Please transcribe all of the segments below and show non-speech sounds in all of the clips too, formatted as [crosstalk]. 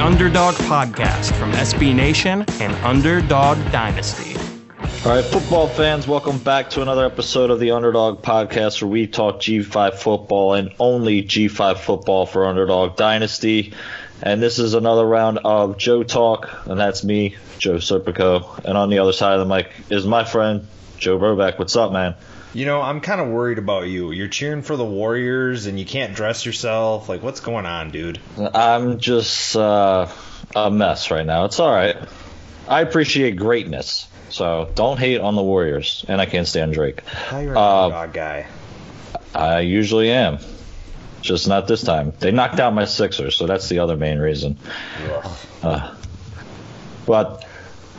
Underdog Podcast from SB Nation and Underdog Dynasty. All right, football fans, welcome back to another episode of the Underdog Podcast where we talk G5 football and only G5 football for Underdog Dynasty. And this is another round of Joe Talk, and that's me, Joe Serpico. And on the other side of the mic is my friend, Joe Burback. What's up, man? You know, I'm kind of worried about you. You're cheering for the Warriors and you can't dress yourself. Like, what's going on, dude? I'm just uh, a mess right now. It's all right. I appreciate greatness, so don't hate on the Warriors. And I can't stand Drake. How you're Uh, underdog guy. I usually am. Just not this time. They knocked out my Sixers, so that's the other main reason. Uh, but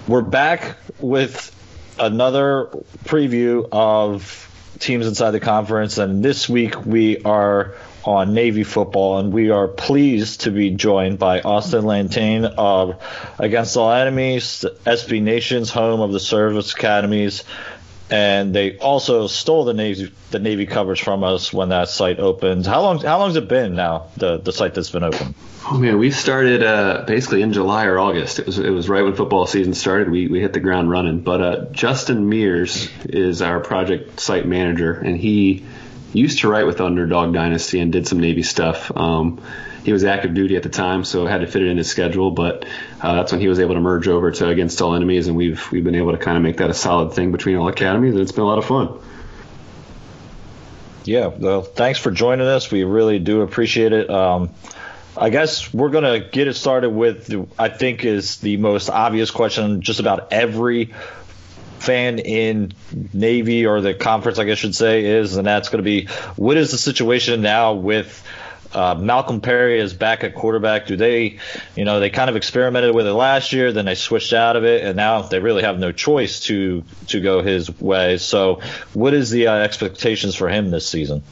we're back with another preview of teams inside the conference, and this week we are on Navy football, and we are pleased to be joined by Austin Lantain of Against All Enemies, SB Nation's home of the service academies, and they also stole the Navy the Navy coverage from us when that site opened. How long how long's it been now? The the site that's been open. Oh man, we started uh, basically in July or August. It was it was right when football season started. We we hit the ground running. But uh, Justin Mears is our project site manager, and he used to write with Underdog Dynasty and did some Navy stuff. Um, he was active duty at the time, so had to fit it in his schedule. But uh, that's when he was able to merge over to Against All Enemies, and we've we've been able to kind of make that a solid thing between all academies, and it's been a lot of fun. Yeah, well, thanks for joining us. We really do appreciate it. Um, I guess we're gonna get it started with I think is the most obvious question just about every fan in Navy or the conference, I guess should say, is, and that's going to be what is the situation now with uh, Malcolm Perry is back at quarterback? Do they, you know, they kind of experimented with it last year, then they switched out of it, and now they really have no choice to to go his way. So, what is the uh, expectations for him this season?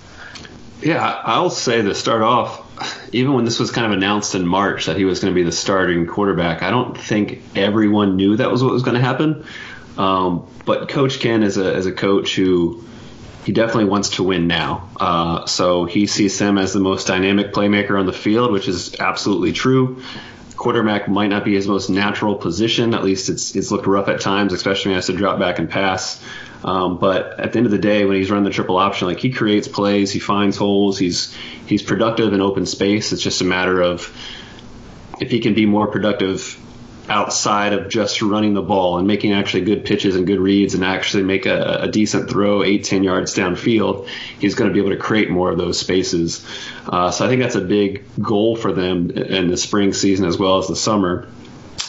Yeah, I'll say to start off, even when this was kind of announced in March that he was going to be the starting quarterback, I don't think everyone knew that was what was going to happen. Um, but Coach Ken is a, is a coach who he definitely wants to win now. Uh, so he sees him as the most dynamic playmaker on the field, which is absolutely true. Quarterback might not be his most natural position. At least it's it's looked rough at times, especially when he has to drop back and pass. Um, but at the end of the day, when he's running the triple option, like he creates plays, he finds holes, he's he's productive in open space. It's just a matter of if he can be more productive outside of just running the ball and making actually good pitches and good reads and actually make a, a decent throw eight, ten yards downfield, he's going to be able to create more of those spaces. Uh, so I think that's a big goal for them in the spring season as well as the summer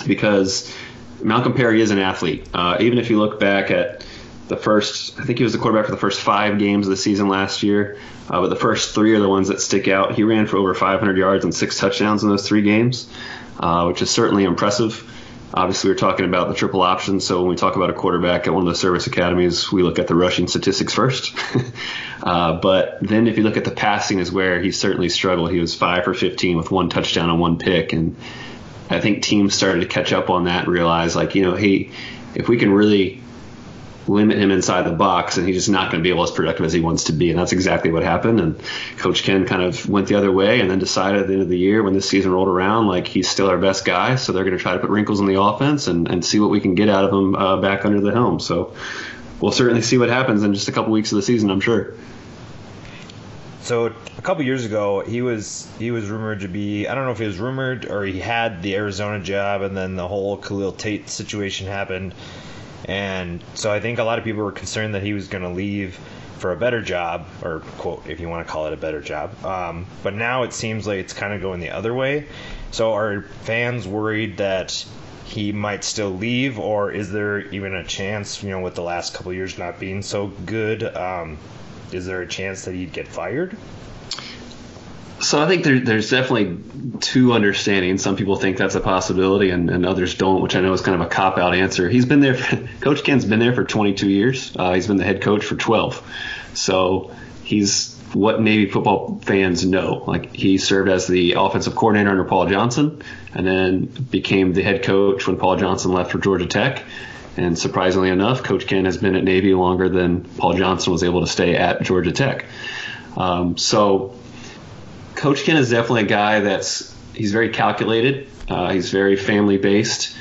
because Malcolm Perry is an athlete. Uh, even if you look back at the first, I think he was the quarterback for the first five games of the season last year, uh, but the first three are the ones that stick out. He ran for over 500 yards and six touchdowns in those three games, uh, which is certainly impressive. Obviously, we're talking about the triple option, so when we talk about a quarterback at one of the service academies, we look at the rushing statistics first. [laughs] uh, but then if you look at the passing, is where he certainly struggled. He was five for 15 with one touchdown and one pick, and I think teams started to catch up on that and realize, like, you know, hey, if we can really limit him inside the box, and he's just not going to be able as productive as he wants to be. And that's exactly what happened. And Coach Ken kind of went the other way, and then decided at the end of the year, when this season rolled around, like he's still our best guy, so they're going to try to put wrinkles in the offense and, and see what we can get out of him uh, back under the helm. So we'll certainly see what happens in just a couple weeks of the season, I'm sure. So a couple years ago, he was he was rumored to be I don't know if he was rumored or he had the Arizona job, and then the whole Khalil Tate situation happened, and so I think a lot of people were concerned that he was going to leave. for a better job, or quote, if you want to call it a better job. Um, but now it seems like it's kind of going the other way. So are fans worried that he might still leave, or is there even a chance, you know, with the last couple years not being so good, um, is there a chance that he'd get fired? So I think there, there's definitely two understandings. Some people think that's a possibility, and, and others don't, which I know is kind of a cop out answer. He's been there. For, [laughs] coach Ken's been there for 22 years. Uh, he's been the head coach for 12. So he's what Navy football fans know. Like he served as the offensive coordinator under Paul Johnson, and then became the head coach when Paul Johnson left for Georgia Tech. And surprisingly enough, Coach Ken has been at Navy longer than Paul Johnson was able to stay at Georgia Tech. Um, so Coach Ken is definitely a guy that's he's very calculated. Uh, he's very family based.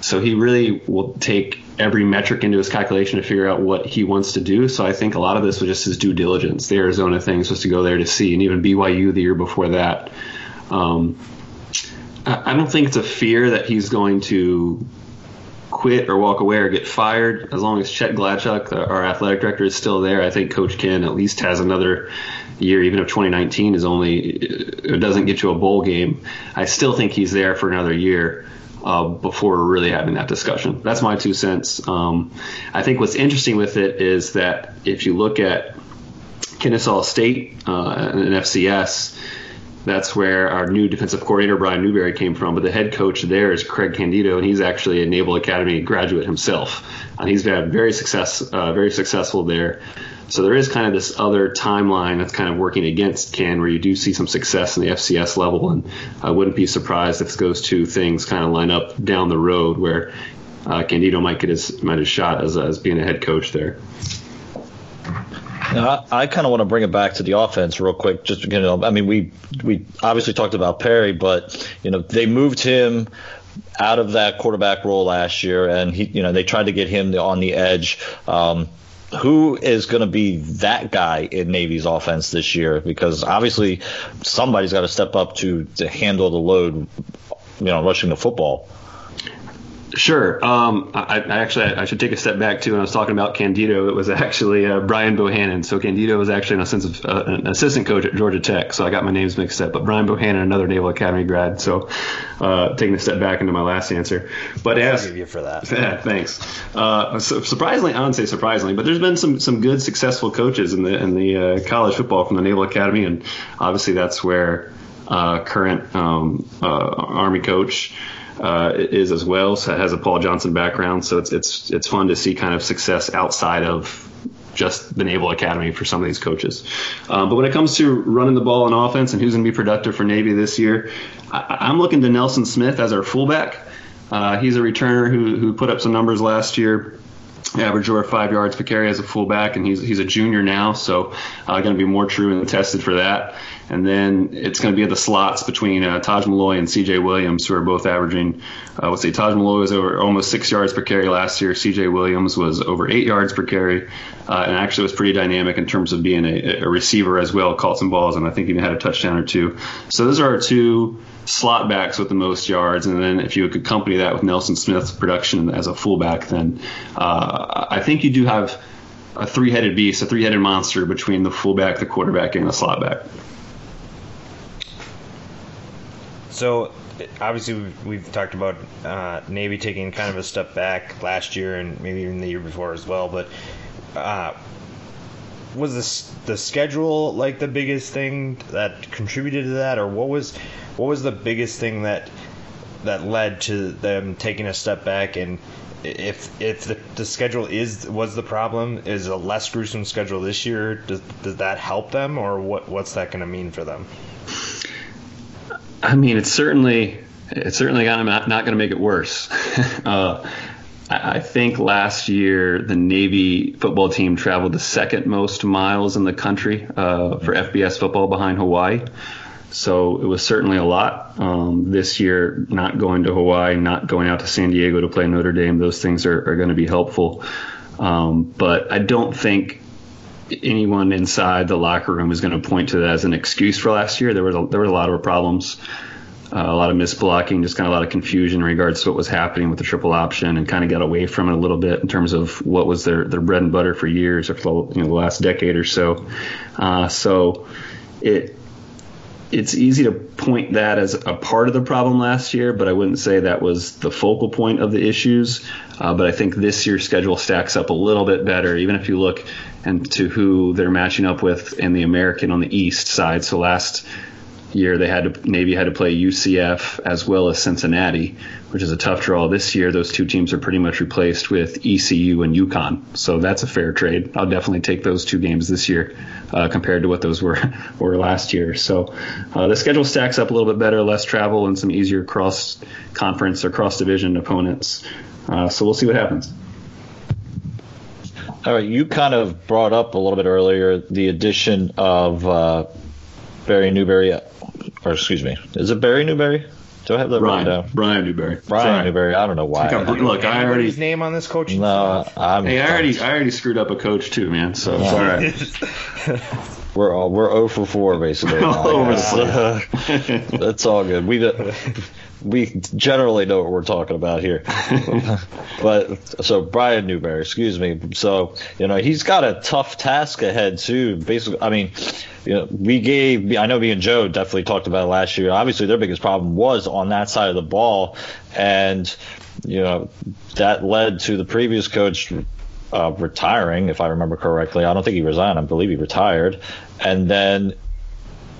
So he really will take every metric into his calculation to figure out what he wants to do. So I think a lot of this was just his due diligence. The Arizona thing was to go there to see, and even BYU the year before that. Um, I don't think it's a fear that he's going to quit or walk away or get fired. As long as Chet Gladchuk, our athletic director, is still there, I think Coach Ken at least has another year, even if 2019 is only it doesn't get you a bowl game. I still think he's there for another year. Uh, before really having that discussion. That's my two cents. Um, I think what's interesting with it is that if you look at Kennesaw State uh, and FCS, that's where our new defensive coordinator Brian Newberry came from. But the head coach there is Craig Candido, and he's actually a Naval Academy graduate himself, and he's been very success, uh, very successful there. So there is kind of this other timeline that's kind of working against Ken, where you do see some success in the FCS level, and I wouldn't be surprised if those two things kind of line up down the road, where uh, Candido might get his might his shot as as being a head coach there. Now, I, I kind of want to bring it back to the offense real quick. Just you know, I mean, we we obviously talked about Perry, but you know, they moved him out of that quarterback role last year, and he, you know, they tried to get him on the edge. Um, who is going to be that guy in Navy's offense this year? Because obviously somebody's got to step up to to handle the load, you know, rushing the football. Sure. Um, I, I, actually I should take a step back too. When I was talking about Candido, it was actually uh, Brian Bohannon. So Candido was actually of, uh, an, assistant coach at Georgia Tech. So I got my names mixed up. But Brian Bohannon, another Naval Academy grad. So uh, taking a step back into my last answer. But I'll as give you for that. [laughs] Yeah, thanks. Uh, so surprisingly, I don't say surprisingly, but there's been some some good successful coaches in the in the uh, college football from the Naval Academy, and obviously that's where uh, current um, Army coach uh, is as well. So has a Paul Johnson background, so it's it's it's fun to see kind of success outside of just the Naval Academy for some of these coaches. Um, but when it comes to running the ball on offense and who's going to be productive for Navy this year, I, am looking to Nelson Smith as our fullback. Uh, he's a returner who who put up some numbers last year average over five yards per carry as a fullback, and he's he's a junior now, so uh, going to be more true and tested for that. And then it's going to be the slots between uh, Taj Malloy and C.J. Williams, who are both averaging. Uh, let's say Taj Malloy was over almost six yards per carry last year. C.J. Williams was over eight yards per carry, uh, and actually was pretty dynamic in terms of being a, a receiver as well. Caught some balls, and I think even had a touchdown or two. So those are our two slot backs with the most yards, and then if you could accompany that with Nelson Smith's production as a fullback, then uh, I think you do have a three-headed beast, a three-headed monster between the fullback, the quarterback, and the slot back. So obviously we've, we've talked about uh, Navy taking kind of a step back last year and maybe even the year before as well, but. Uh, was this the schedule like the biggest thing that contributed to that, or what was what was the biggest thing that that led to them taking a step back? And if if the, the schedule is was the problem is a less gruesome schedule this year does, does that help them? Or what what's that going to mean for them I mean it's certainly it's certainly not, not going to make it worse [laughs] uh, I think last year the Navy football team traveled the second most miles in the country uh, for FBS football behind Hawaii. So it was certainly a lot. Um, this year, not going to Hawaii, not going out to San Diego to play Notre Dame, those things are, are going to be helpful. Um, but I don't think anyone inside the locker room is going to point to that as an excuse for last year. There was a, there was a lot of problems Uh, a lot of misblocking, just kind of a lot of confusion in regards to what was happening with the triple option, and kind of got away from it a little bit in terms of what was their, their bread and butter for years, or for the, you know the last decade or so. Uh, so it it's easy to point that as a part of the problem last year, but I wouldn't say that was the focal point of the issues. Uh, but I think this year's schedule stacks up a little bit better, even if you look into who they're matching up with in the American on the East side. So last year they had to Navy had to play UCF as well as Cincinnati, which is a tough draw. This year those two teams are pretty much replaced with ECU and UConn, so that's a fair trade. I'll definitely take those two games this year uh, compared to what those were [laughs] were last year. So uh, the schedule stacks up a little bit better, less travel, and some easier cross conference or cross division opponents. Uh, so we'll see what happens. All right, you kind of brought up a little bit earlier the addition of uh, Barry Newberry, or excuse me, is it Barry Newberry? Do I have that Brian, written down? Brian Newberry. Brian Sorry. Newberry. I don't know why. I think I'm- look, I already His name on this coaching no, staff? I'm. Hey, I already, I already screwed up a coach too, man. So it's all right. [laughs] We're all, we're 0 for 4 basically. [laughs] All over the That's, [laughs] that's all good. We we generally know what we're talking about here. [laughs] but so Brian Newberry, excuse me. So you know he's got a tough task ahead too. Basically, I mean, you know, we gave. I know me and Joe definitely talked about it last year. Obviously, their biggest problem was on that side of the ball, and you know that led to the previous coach uh, retiring, if I remember correctly. I don't think he resigned. I believe he retired, and then.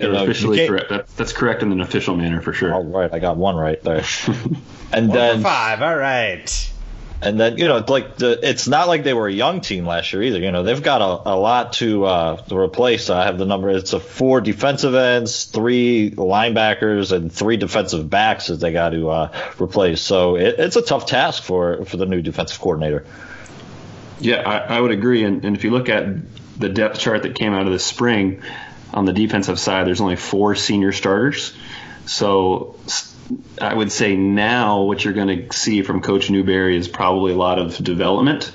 You You're know, officially can't- correct. That, that's correct in an official manner for sure. All right, I got one right there. [laughs] and One then, five. All right. and then, you know, like the, it's not like they were a young team last year either. You know, they've got a, a lot to uh, to replace. I have the number. It's a four defensive ends, three linebackers, and three defensive backs that they got to uh, replace. So it, it's a tough task for for the new defensive coordinator. Yeah, I, I would agree. And, and if you look at the depth chart that came out of the spring on the defensive side, there's only four senior starters. So I would say now what you're going to see from Coach Newberry is probably a lot of development.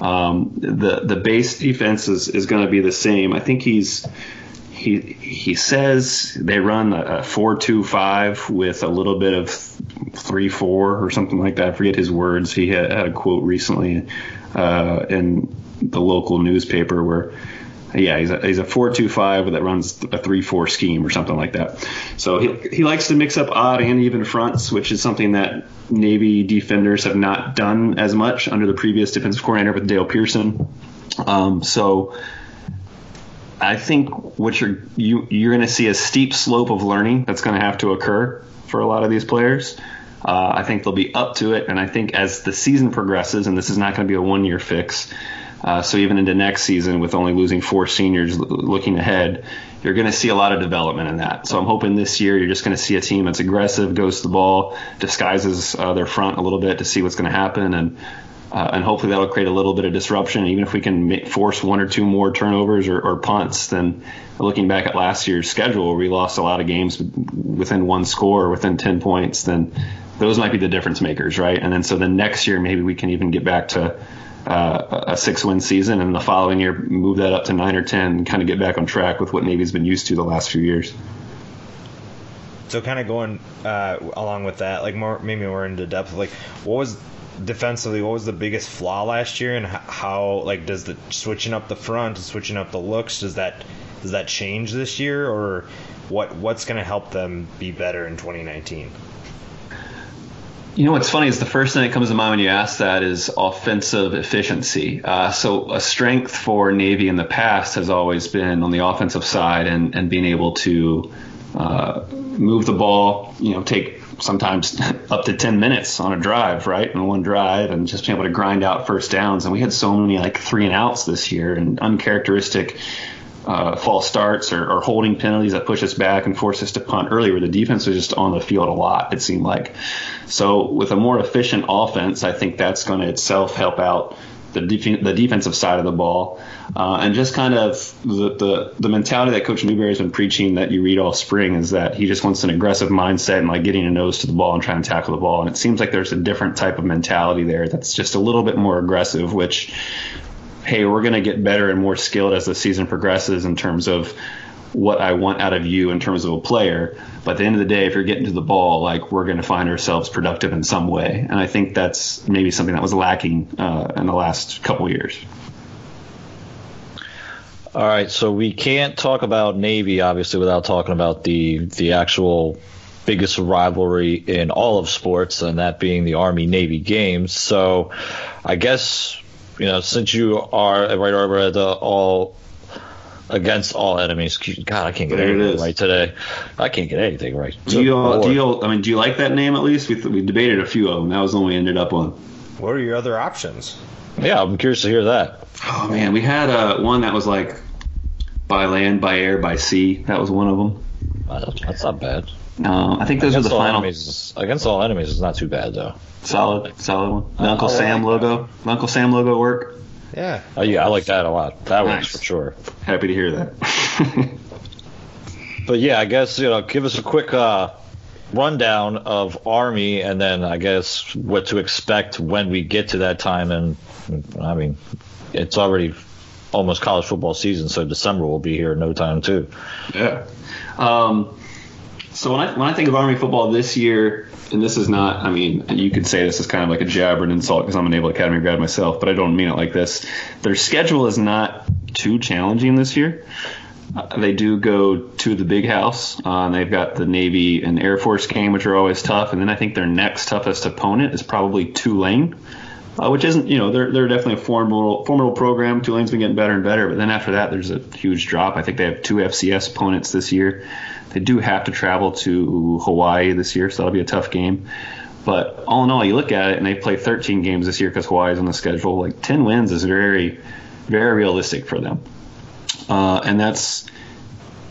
Um, the the base defense is, is going to be the same. I think he's he he says they run a four two five with a little bit of three four or something like that. I forget his words. He had, had a quote recently uh, in the local newspaper where. Yeah, he's a, he's a four two five that runs a three four scheme or something like that. So he he likes to mix up odd and even fronts, which is something that Navy defenders have not done as much under the previous defensive coordinator with Dale Pehrson. Um, so I think what you're you you're going to see a steep slope of learning that's going to have to occur for a lot of these players. Uh, I think they'll be up to it, and I think as the season progresses, and this is not going to be a one year fix. Uh, so even into next season, with only losing four seniors, looking ahead, you're going to see a lot of development in that. So I'm hoping this year you're just going to see a team that's aggressive, goes to the ball, disguises uh, their front a little bit to see what's going to happen, and uh, and hopefully that'll create a little bit of disruption. Even if we can ma- force one or two more turnovers or, or punts, then looking back at last year's schedule we lost a lot of games within one score, or within 10 points, then those might be the difference makers, right? And then so then next year maybe we can even get back to uh, a six win season, and the following year move that up to nine or 10 and kind of get back on track with what Navy's been used to the last few years. So kind of going uh, along with that, like more maybe more into depth. Like, what was defensively? What was the biggest flaw last year, and how like does the switching up the front, switching up the looks, does that does that change this year, or what what's going to help them be better in 2019? You know what's funny is the first thing that comes to mind when you ask that is offensive efficiency. Uh, so a strength for Navy in the past has always been on the offensive side and, and being able to uh, move the ball. You know, take sometimes [laughs] up to 10 minutes on a drive, right? In one drive, and just being able to grind out first downs. And we had so many like three and outs this year and uncharacteristic uh, false starts or, or holding penalties that push us back and force us to punt early, where the defense was just on the field a lot, it seemed like. So, with a more efficient offense, I think that's going to itself help out the, def- the defensive side of the ball. Uh, and just kind of the, the, the mentality that Coach Newberry has been preaching that you read all spring is that he just wants an aggressive mindset and like getting a nose to the ball and trying to tackle the ball. And it seems like there's a different type of mentality there that's just a little bit more aggressive, which hey, we're going to get better and more skilled as the season progresses in terms of what I want out of you in terms of a player. But at the end of the day, if you're getting to the ball, like we're going to find ourselves productive in some way. And I think that's maybe something that was lacking uh, in the last couple years. All right, so we can't talk about Navy obviously without talking about the the actual biggest rivalry in all of sports, and that being the Army Navy games. So, I guess you know since you are a right over the all against all enemies. God, I can't get There anything right today. I can't get anything right. Do you, Good do Lord. you, I mean, do you like that name at least? We, we debated a few of them. That was the one we ended up on. What are your other options? Yeah, I'm curious to hear that. Oh man, we had uh, one that was like by land, by air, by sea. That was one of them. That's not bad. Uh, I think those are the final. enemies, against all enemies it's not too bad though. Solid, solid one. The I- Uncle I Sam like logo. The Uncle Sam logo work. Yeah. Oh yeah, I like that a lot. That Nice. works for sure. Happy to hear that. [laughs] But yeah, I guess you know, give us a quick uh, rundown of Army, and then I guess what to expect when we get to that time. And I mean, it's already almost college football season, so December will be here in no time too. Yeah. Um, so when I when I think of Army football this year, and this is not, I mean, you could say this is kind of like a jab or an insult because I'm a Naval Academy grad myself, but I don't mean it like this. Their schedule is not too challenging this year. Uh, they do go to the big house, uh, and they've got the Navy and Air Force game, which are always tough. And then I think their next toughest opponent is probably Tulane uh, which isn't, you know, they're, they're definitely a formidable, formidable program. Tulane's been getting better and better, but then after that, there's a huge drop. I think they have two FCS opponents this year. They do have to travel to Hawaii this year, so that'll be a tough game. But all in all, you look at it, and they play 13 games this year because Hawaii's on the schedule. Like 10 wins is very, very realistic for them, uh, and that's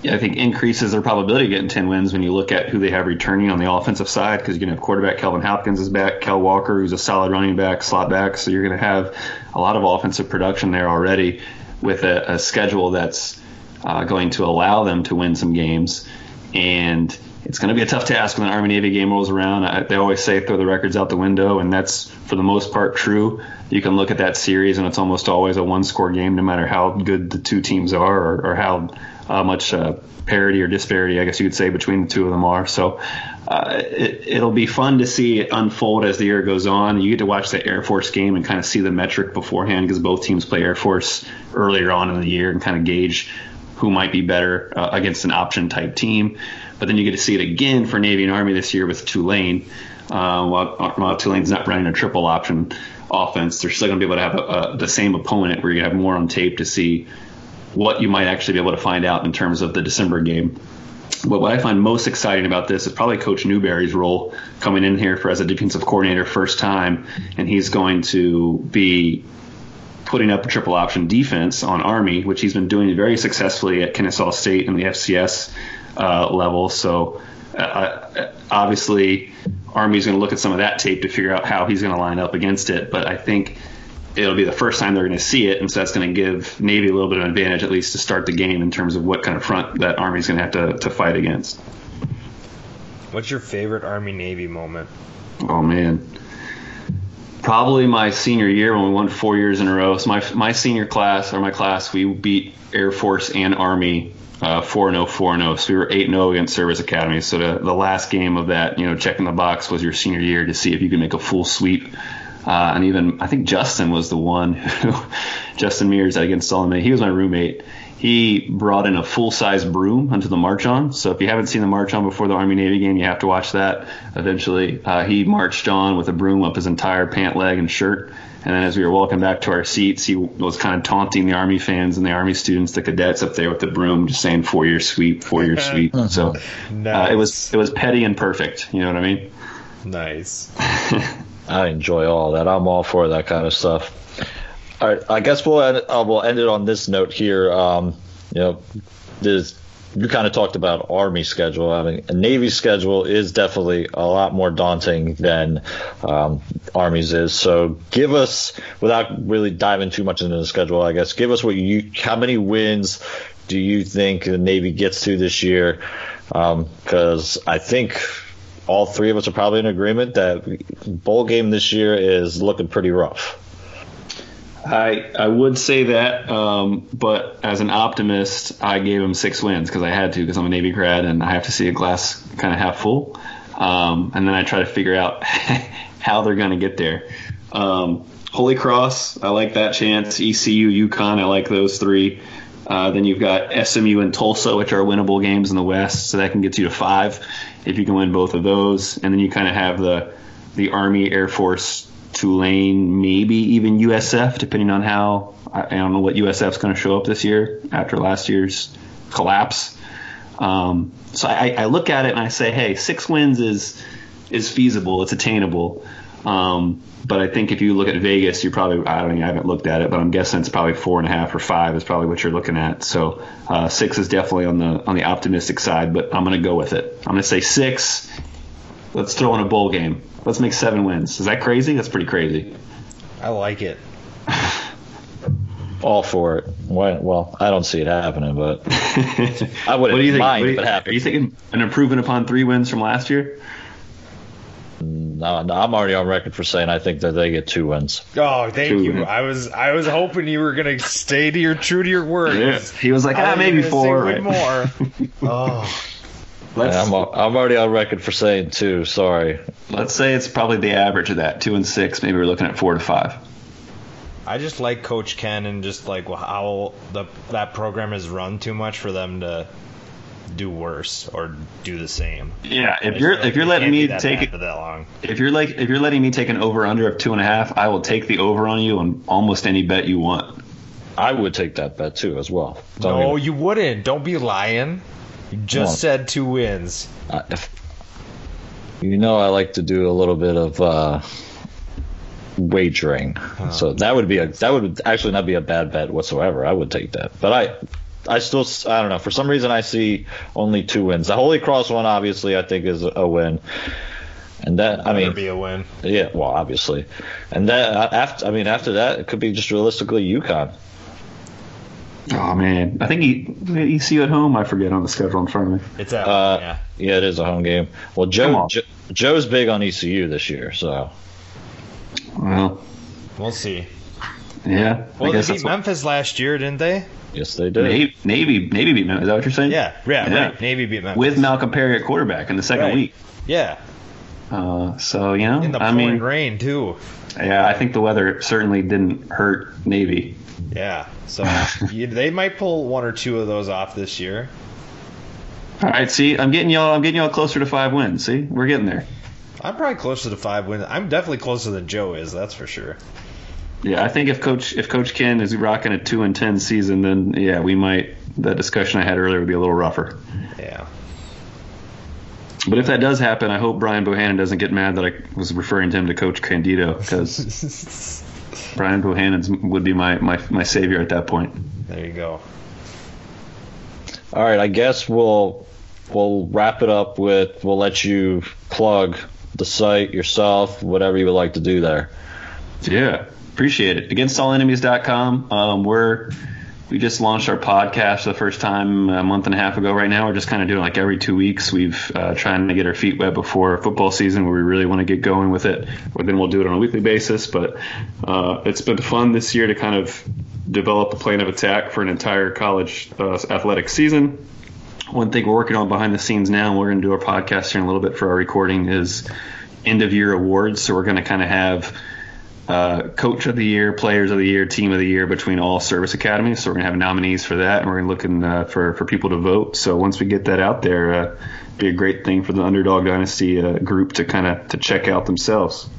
I think increases their probability of getting 10 wins when you look at who they have returning on the offensive side because you're going to have quarterback Kelvin Hopkins is back, Kell Walker, who's a solid running back, slot back. So you're going to have a lot of offensive production there already with a, a schedule that's uh, going to allow them to win some games. And it's going to be a tough task when the Army Navy game rolls around. I, they always say throw the records out the window, and that's for the most part true. You can look at that series, and it's almost always a one score game, no matter how good the two teams are or, or how uh, much uh, parity or disparity, I guess you could say, between the two of them are. So uh, it, it'll be fun to see it unfold as the year goes on. You get to watch the Air Force game and kind of see the metric beforehand because both teams play Air Force earlier on in the year and kind of gauge who might be better uh, against an option type team. But then you get to see it again for Navy and Army this year with Tulane. Uh, while, while Tulane's not running a triple option offense, they're still going to be able to have a, a, the same opponent where you have more on tape to see what you might actually be able to find out in terms of the December game. But what I find most exciting about this is probably Coach Newberry's role coming in here for as a defensive coordinator first time, and he's going to be putting up a triple option defense on Army, which he's been doing very successfully at Kennesaw State and the FCS uh, level. So uh, obviously, Army's going to look at some of that tape to figure out how he's going to line up against it. But I think it'll be the first time they're going to see it, and so that's going to give Navy a little bit of an advantage, at least to start the game in terms of what kind of front that Army's going to have to, to fight against. What's your favorite Army Navy moment? Oh man, probably my senior year when we won four years in a row. So my my senior class or my class, we beat Air Force and Army uh, four zero four zero. So we were eight zero against Service Academy. So the the last game of that, you know, checking the box was your senior year to see if you could make a full sweep. Uh, and even I think Justin was the one who [laughs] Justin Mears against Solomon. He was my roommate. He brought in a full size broom onto the march on. So if you haven't seen the march on before the Army Navy game, you have to watch that. Eventually, uh, he marched on with a broom up his entire pant leg and shirt. And then as we were walking back to our seats, he was kind of taunting the Army fans and the Army students, the cadets up there with the broom, just saying four year sweep, four year [laughs] sweep. So uh, it was it was petty and perfect. You know what I mean? Nice. [laughs] I enjoy all that. I'm all for that kind of stuff. All right, I guess we'll end, uh, we'll end it on this note here. Um, you know, this you kind of talked about Army schedule. I mean, a Navy schedule is definitely a lot more daunting than um, Army's is. So, give us, without really diving too much into the schedule, I guess, give us what you, how many wins do you think the Navy gets to this year? Because I think all three of us are probably in agreement that bowl game this year is looking pretty rough. I I would say that, um, but as an optimist, I gave them six wins because I had to because I'm a Navy grad and I have to see a glass kind of half full. Um, and then I try to figure out [laughs] how they're going to get there. Um, Holy Cross, I like that chance. ECU, UConn, I like those three. Uh, then you've got SMU and Tulsa, which are winnable games in the West, so that can get you to five if you can win both of those. And then you kind of have the the Army, Air Force, Tulane, maybe even USF, depending on how I, don't know what USF's going to show up this year after last year's collapse. Um, so I, I, look at it and I say, hey, six wins is is feasible, it's attainable. Um, but I think if you look at Vegas, you probably I don't know, I haven't looked at it, but I'm guessing it's probably four and a half or five is probably what you're looking at. So uh, six is definitely on the on the optimistic side, but I'm going to go with it. I'm going to say six. Let's throw in a bowl game. Let's make seven wins. Is that crazy? That's pretty crazy. I like it. All for it. Well, I don't see it happening, but I wouldn't what do you think? mind what you, if it happened. Are you thinking an improvement upon three wins from last year? No, no, I'm already on record for saying I think that they get two wins. Oh, thank Two you. wins. I was I was hoping you were gonna stay to your true to your word. Yeah. He was like, I ah, was maybe four. right? more. [laughs] oh, Let's, I'm, I'm already on record for saying two. Sorry. let's say it's probably the average of that, two and six. Maybe we're looking at four to five. I just like Coach Ken and just like how the that program is run too much for them to do worse or do the same. Yeah, if you're like if you're letting me take it, for that long. if you're like if you're letting me take an over under of two and a half, I will take the over on you on almost any bet you want. I would take that bet too as well. Don't No, even- you wouldn't. Don't be lying. You just said two wins. If- you know, I like to do a little bit of uh, wagering, so that would be a that would actually not be a bad bet whatsoever. I would take that, but I. I still, I don't know. For some reason, I see only two wins. The Holy Cross one, obviously, I think is a win, and that, I mean, be a win. yeah, well, obviously, and that after, I mean, after that, it could be just realistically UConn. Oh man, I think he ECU at home. I forget on the schedule in front of me. It's at Uh, yeah. Yeah, it is a home game. Well, Come Joe, Joe's big on ECU this year, so Well, We'll see. yeah. Well, I they beat that's what, Memphis last year, didn't they? yes, they did. Navy, Navy, Navy beat Memphis. Is that what you're saying? Yeah, yeah, Yeah. right. Navy beat Memphis With Malcolm Perry at quarterback in the second Right. week. Yeah, Uh, so you know, in the I pouring mean, rain too. yeah, I think the weather certainly didn't hurt Navy. Yeah, so [laughs] you, they might pull one or two of those off this year. All right, see, I'm getting y'all. I'm getting y'all closer to five wins. See, we're getting there. I'm probably closer to five wins. I'm definitely closer than Joe is. That's for sure. Yeah, I think if Coach if Coach Ken is rocking a two and ten season, then yeah, we might. That discussion I had earlier would be a little rougher. Yeah. But if that does happen, I hope Brian Bohannon doesn't get mad that I was referring to him to Coach Candido because [laughs] Brian Bohannon would be my, my my savior at that point. There you go. All right, I guess we'll we'll wrap it up with we'll let you plug the site yourself, whatever you would like to do there. Yeah, appreciate it. AgainstAllEnemies.com. Um, we're we just launched our podcast the first time a month and a half ago. Right now, we're just kind of doing like every two weeks. We've uh, trying to get our feet wet before football season, where we really want to get going with it. Or then we'll do it on a weekly basis. But uh, it's been fun this year to kind of develop a plan of attack for an entire college uh, athletic season. One thing we're working on behind the scenes now, and we're going to do our podcast here in a little bit for our recording, is end of year awards. So we're going to kind of have uh, coach of the year, players of the year, team of the year between all service academies. So we're gonna have nominees for that, and we're gonna looking uh, for for people to vote. So once we get that out there, uh, be a great thing for the Underdog Dynasty uh, group to kind of to check out themselves.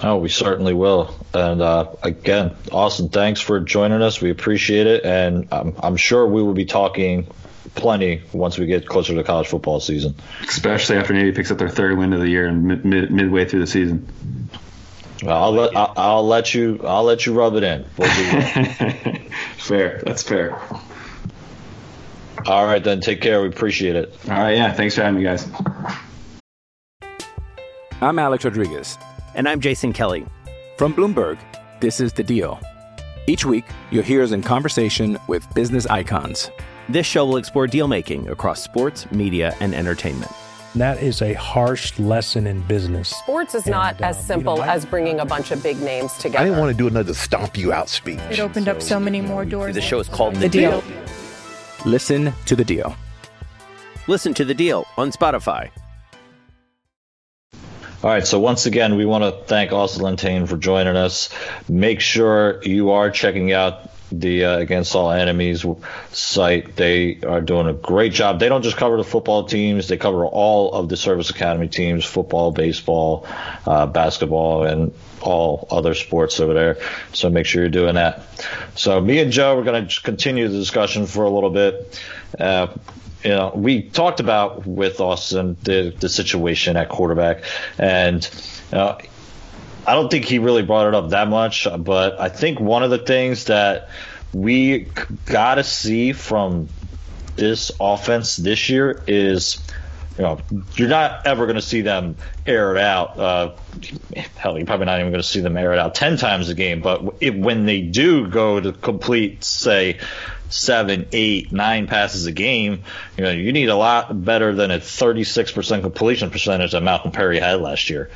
Oh, we certainly will. And uh, again, Austin, thanks for joining us. We appreciate it, and I'm, I'm sure we will be talking plenty once we get closer to college football season. Especially after Navy picks up their third win of the year and mid, midway through the season. Well, I'll let I'll, I'll let you I'll let you rub it in. We'll do [laughs] fair, that's fair. All right, then. Take care. We appreciate it. All right, yeah. Thanks for having me, guys. I'm Alex Rodriguez. And I'm Jason Kelly. From Bloomberg, this is The Deal. Each week, you'll hear us in conversation with business icons. This show will explore deal making across sports, media, and entertainment. That is a harsh lesson in business. Sports is not And, as um, you simple know, I- as bringing a bunch of big names together. I didn't want to do another stomp you out speech. It opened up so many more doors. The show is called The The Deal. Deal. Listen to the deal. Listen to The Deal on Spotify. All right, so once again, we want to thank Austin Lentane for joining us. Make sure you are checking out the uh, Against All Enemies site. They are doing a great job. They don't just cover the football teams; they cover all of the service academy teams: football, baseball, uh, basketball, and all other sports over there. So make sure you're doing that. So me and Joe, we're going to continue the discussion for a little bit. Uh, you know, we talked about with Austin the the situation at quarterback, and know, I don't think he really brought it up that much, but I think one of the things that we got to see from this offense this year is. You know, you're not ever going to see them air it out. Uh, hell, you're probably not even going to see them air it out ten times a game. But if, when they do go to complete, say, seven, eight, nine passes a game, you know, you need a lot better than a 36% completion percentage that Malcolm Perry had last year.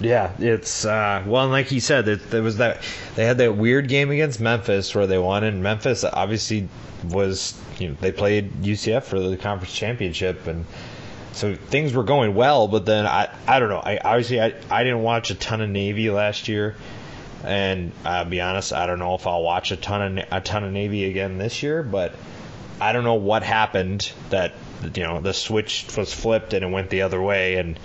Yeah, it's uh, well, and like he said, it, there was that they had that weird game against Memphis where they won, and Memphis obviously was you know they played UCF for the conference championship, and so things were going well. But then I I don't know. I obviously I, I didn't watch a ton of Navy last year, and I'll be honest, I don't know if I'll watch a ton of a ton of Navy again this year, but I don't know what happened that you know the switch was flipped and it went the other way and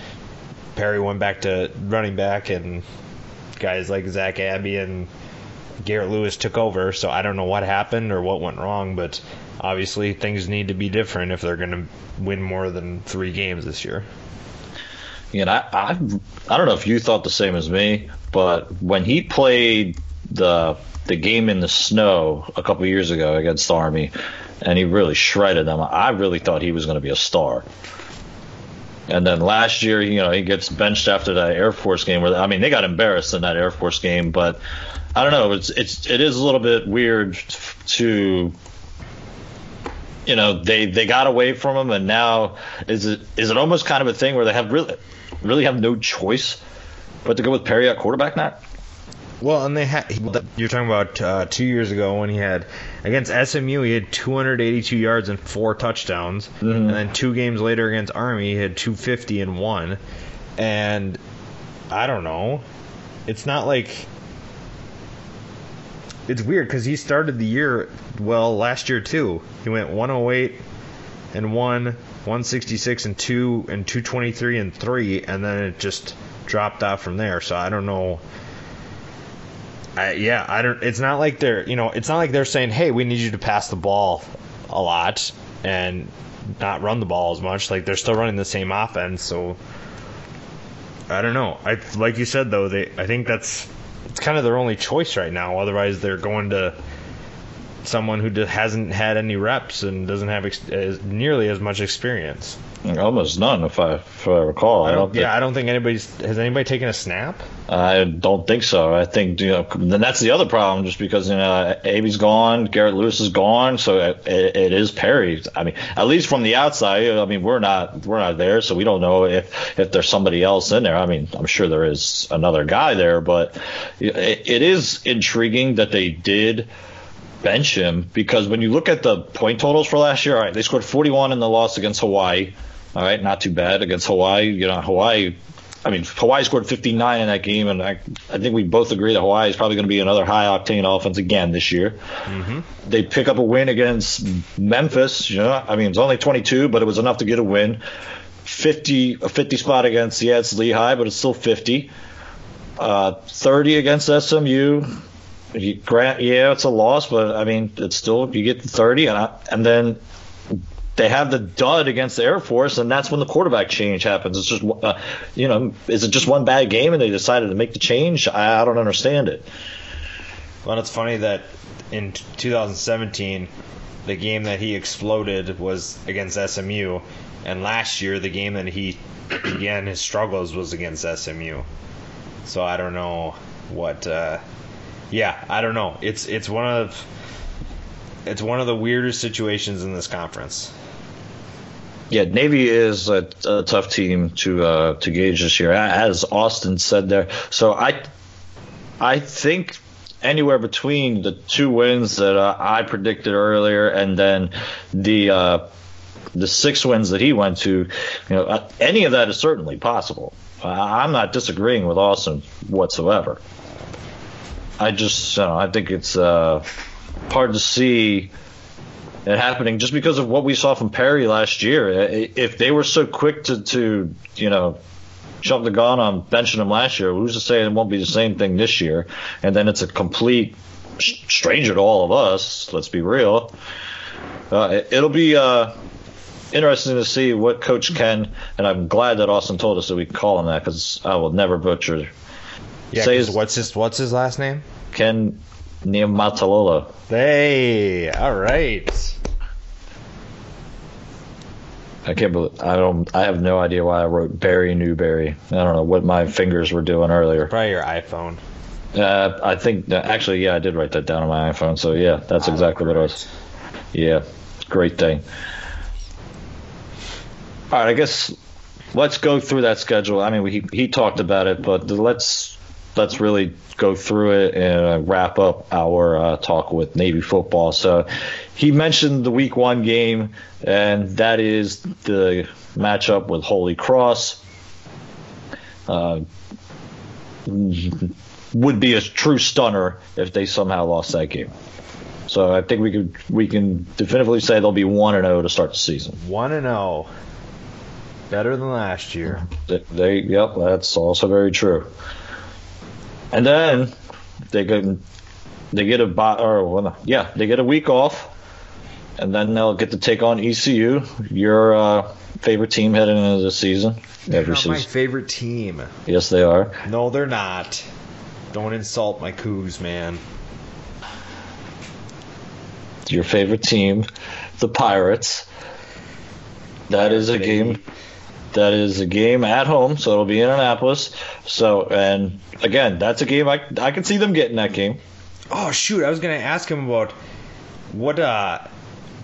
Perry went back to running back and guys like Zach Abey and Garret Lewis took over so I don't know what happened or what went wrong but obviously things need to be different if they're going to win more than 3 games this year. You know, I, I I don't know if you thought the same as me, but when he played the the game in the snow a couple years ago against the Army, and he really shredded them, I really thought he was going to be a star. And then last year, you know, he gets benched after that Air Force game. Where I mean, they got embarrassed in that Air Force game, but I don't know. It's it's it is a little bit weird to you know they they got away from him and now is it is it almost kind of a thing where they have really really have no choice but to go with Perry at quarterback now? Well, and they had you're talking about uh, 2 years ago when he had against SMU he had 282 yards and four touchdowns and then 2 games later against Army he had 250 and 1 and I don't know. It's not like it's weird because he started the year well last year too. He went 108 and 1, 166 and 2, and 223 and 3, and then it just dropped off from there. So I don't know. I, yeah, I don't. It's not like they're you know it's not like they're saying hey we need you to pass the ball a lot and not run the ball as much. Like they're still running the same offense. So I don't know. I like you said though. They I think that's it's kind of their only choice right now. Otherwise, they're going to someone who just hasn't had any reps and doesn't have ex- as, nearly as much experience. Almost none, if I if I recall. I don't, think, yeah, I don't think anybody's has anybody taken a snap. I don't think so. I think you know, then that's the other problem, just because you know, Abey's gone, Garret Lewis is gone, so it, it is Perry. I mean, at least from the outside, I mean, we're not we're not there, so we don't know if if there's somebody else in there. I mean, I'm sure there is another guy there, but it, it is intriguing that they did bench him because when you look at the point totals for last year, all right, they scored 41 in the loss against Hawaii. All right, not too bad against Hawaii. You know, Hawaii. I mean, Hawaii scored 59 in that game, and I, I think we both agree that Hawaii is probably going to be another high octane offense again this year. Mm-hmm. They pick up a win against Memphis. You know, I mean, it's only 22, but it was enough to get a win. 50 a 50 spot against yeah, it's Lehigh, but it's still 50. Uh, 30 against SMU. You grant, yeah, it's a loss, but I mean, it's still you get the 30, and I, and then they have the dud against the Air Force, and that's when the quarterback change happens. It's just, uh, you know, is it just one bad game and they decided to make the change? I, I don't understand it. Well, it's funny that in 2017, the game that he exploded was against SMU, and last year the game that he began his struggles was against SMU. So I don't know what. Uh, yeah, I don't know. It's it's one of it's one of the weirdest situations in this conference. Yeah, Navy is a, a tough team to uh, to gauge this year, as Austin said there. So I I think anywhere between the two wins that uh, I predicted earlier and then the uh, the six wins that he went to, you know, uh, any of that is certainly possible. I'm not disagreeing with Austin whatsoever. I just, uh, I think it's uh, hard to see it happening just because of what we saw from Perry last year. If they were so quick to, to you know, jump the gun on benching him last year, who's to say it won't be the same thing this year? And then it's a complete stranger to all of us. Let's be real. Uh, it, will be uh, interesting to see what Coach Ken, and I'm glad that Austin told us that we call him that because I will never butcher. Yeah, what's his what's his last name? Ken Niumatalolo. Hey, all right. I can't believe I don't. I have no idea why I wrote Barry Newberry. I don't know what my fingers were doing earlier. Probably your iPhone. Uh, I think actually, yeah, I did write that down on my iPhone. So yeah, that's exactly what it was. Yeah, great thing. All right, I guess let's go through that schedule. I mean, we, he he talked about it, but let's let's really go through it and uh, wrap up our uh, talk with Navy football. So he mentioned the week one game, and that is the matchup with Holy Cross. Uh, would be a true stunner if they somehow lost that game. So I think we could we can definitively say they'll be one and zero oh to start the season. One and zero, oh. better than last year. They, they yep, that's also very true. And then they get they get a bot or well, yeah they get a week off, and then they'll get to take on ECU, your uh, favorite team heading into the season. They're not season. my favorite team. Yes, they are. No, they're not. Don't insult my Cougs, man. Your favorite team, the Pirates. That is a game. That is a game at home, so it'll be in Annapolis. So, and again, that's a game I I can see them getting that game. Oh shoot! I was gonna ask him about what uh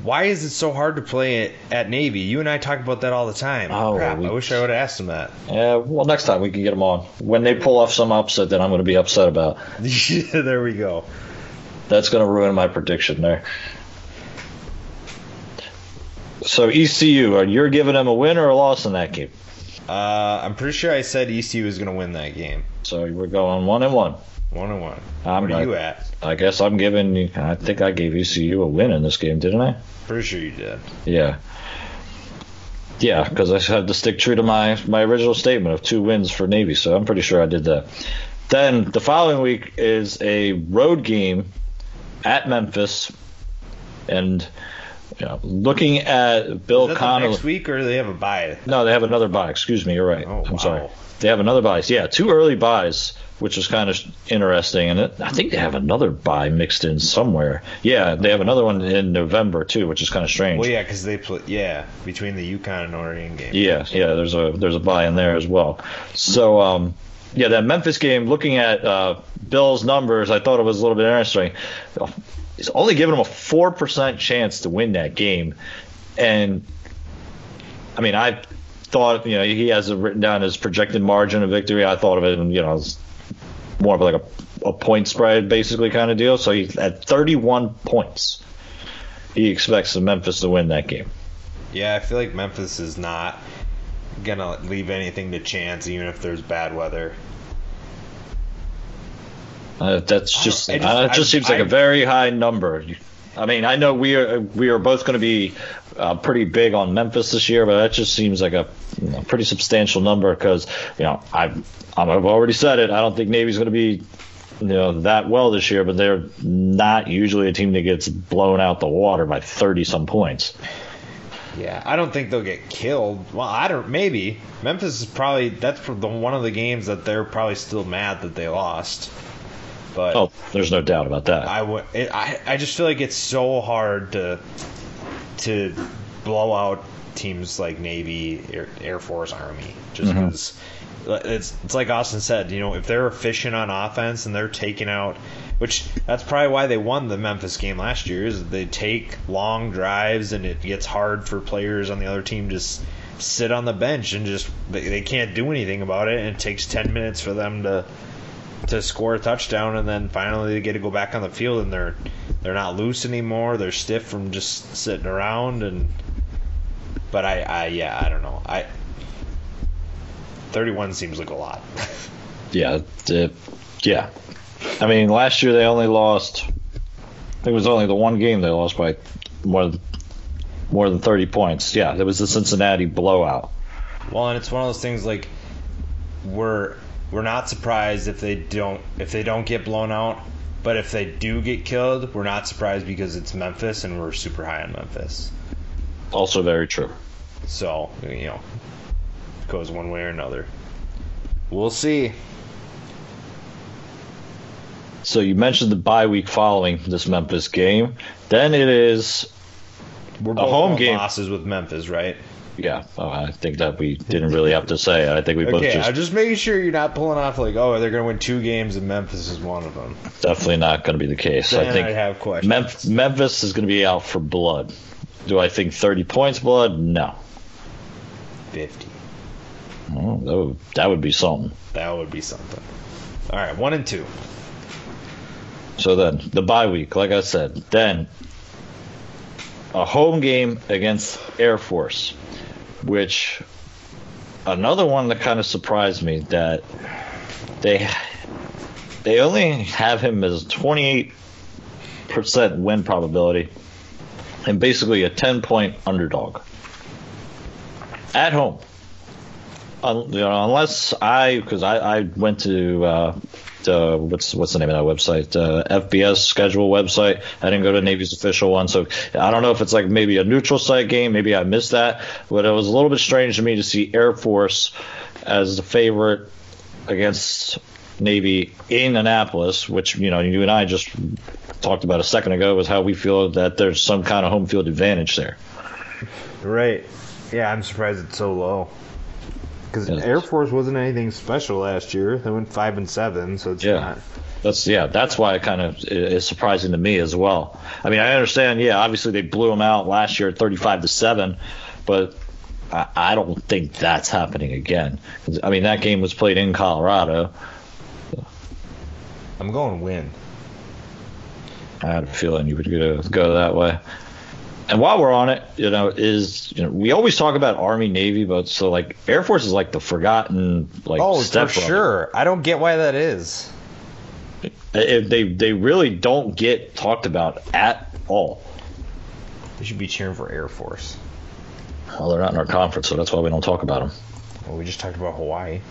why is it so hard to play it at Navy? You and I talk about that all the time. Oh, Crap, we, I wish I would have asked him that. Yeah, well, next time we can get them on. When they pull off some upset that I'm going to be upset about. [laughs] there we go. That's going to ruin my prediction there. So ECU, are you giving them a win or a loss in that game? Uh, I'm pretty sure I said ECU is going to win that game. So we're going one and one. One and one. I'm, what are you at? I guess I'm giving. I think I gave ECU a win in this game, didn't I? Pretty sure you did. Yeah. Yeah, because I had to stick true to my my original statement of two wins for Navy, so I'm pretty sure I did that. Then the following week is a road game at Memphis, and know, looking at Bill Connelly. Next week, or do they have a bye? No, they have another bye. Excuse me, you're right. Oh, I'm wow. sorry. They have another bye. Yeah, two early byes which is kind of interesting. And it, I think they have another bye mixed in somewhere. Yeah, they have another one in November too, which is kind of strange. Well, yeah, because they play yeah between the UConn and Oregon game. Yeah, yeah. There's a there's a buy in there as well. So um, yeah, that Memphis game. Looking at uh, Bill's numbers, I thought it was a little bit interesting. He's only giving them a four percent chance to win that game, and I mean I thought you know he has it written down as projected margin of victory. I thought of it, you know, more of like a, a point spread basically kind of deal. So he's at 31 points. He expects Memphis to win that game. Yeah, I feel like Memphis is not gonna leave anything to chance, even if there's bad weather. Uh, that's just, just uh, it just I, seems like a very high number. I mean, I know we are we are both going to be uh, pretty big on Memphis this year, but that just seems like a you know, pretty substantial number because you know I've I've already said it. I don't think Navy's going to be you know that well this year, but they're not usually a team that gets blown out the water by thirty some points. Yeah, I don't think they'll get killed. Well, I don't. Maybe Memphis is probably that's the one of the games that they're probably still mad that they lost. But oh, there's no doubt about that. I would. I I just feel like it's so hard to to blow out teams like Navy, Air, Air Force, Army, just because mm-hmm. it's it's like Austin said. You know, if they're efficient on offense and they're taking out, which that's probably why they won the Memphis game last year. Is they take long drives and it gets hard for players on the other team to just sit on the bench and just they, they can't do anything about it, and it takes ten minutes for them to to score a touchdown, and then finally they get to go back on the field and they're they're not loose anymore. They're stiff from just sitting around and. But I, I yeah, I don't know. I 31 seems like a lot. [laughs] Yeah, it, yeah. I mean, last year they only lost. I think it was only the one game they lost by more than more than 30 points. Yeah, it was the Cincinnati blowout. Well, and it's one of those things like we're we're not surprised if they don't if they don't get blown out, but if they do get killed, we're not surprised because it's Memphis and we're super high on Memphis. Also very true. So you know, it goes one way or another. We'll see. So you mentioned the bye week following this Memphis game. Then it is We're a home game. losses with Memphis, right? Yeah, oh, I think that we didn't really have to say. I think we both Okay, just I'm just making sure you're not pulling off like, oh, they're going to win two games and Memphis is one of them. definitely not going to be the case. I think I have questions. Memph- Memphis is going to be out for blood. Do I think 30 points blood? No. 50. Oh, that, would, that would be something. That would be something. All right, one and two. So then, the bye week, like I said, then a home game against Air Force, which another one that kind of surprised me that they they only have him as 28% win probability and basically a 10 point underdog at home. You know, unless I, because I, I went to uh, the what's what's the name of that website? Uh, FBS schedule website. I didn't go to Navy's official one, so I don't know if it's like maybe a neutral site game. Maybe I missed that, but it was a little bit strange to me to see Air Force as the favorite against Navy in Annapolis, which you know you and I just talked about a second ago was how we feel that there's some kind of home field advantage there. Right. Yeah, I'm surprised it's so low. Because Yeah. Air Force wasn't anything special last year. They went five and seven, so it's Yeah. not. That's yeah. That's why it kind of is surprising to me as well. I mean, I understand. Yeah, obviously they blew them out last year, thirty-five to seven, but I, I don't think that's happening again. I mean, that game was played in Colorado. I'm going win. I had a feeling you would go, go that way. And while we're on it, you know, is you know we always talk about Army Navy, but so like Air Force is like the forgotten like Oh, for sure. I don't get why that is. If they they really don't get talked about at all. They should be cheering for Air Force. Well, they're not in our conference, so that's why we don't talk about them. Well, we just talked about Hawaii.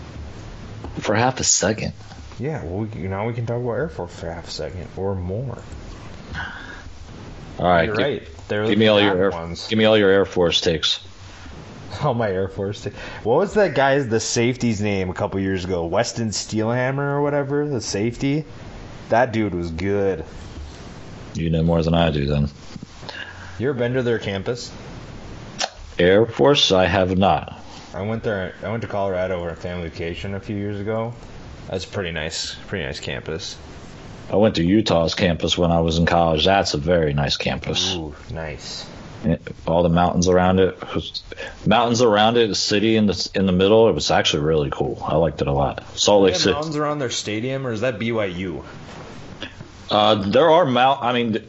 For half a second. Yeah, well, we, now we can talk about Air Force for half a second or more. All right. You're give, right. They're Give me all your Air, ones. give me all your Air Force takes. [laughs] Oh, my Air Force. T- what was that guy's the safety's name a couple years ago? Weston Steelhammer or whatever, the safety. That dude was good. You know more than I do then. You ever been to their campus? Air Force, I have not. I went there. I went to Colorado for a family vacation a few years ago. That's pretty nice. Pretty nice campus. I went to Utah's campus when I was in college. That's a very nice campus. Ooh, nice. All the mountains around it, mountains around it, a city in the in the middle. It was actually really cool. I liked it a lot. Salt Lake City. mountains around their stadium, or is that BYU? Uh, there are mount. I mean,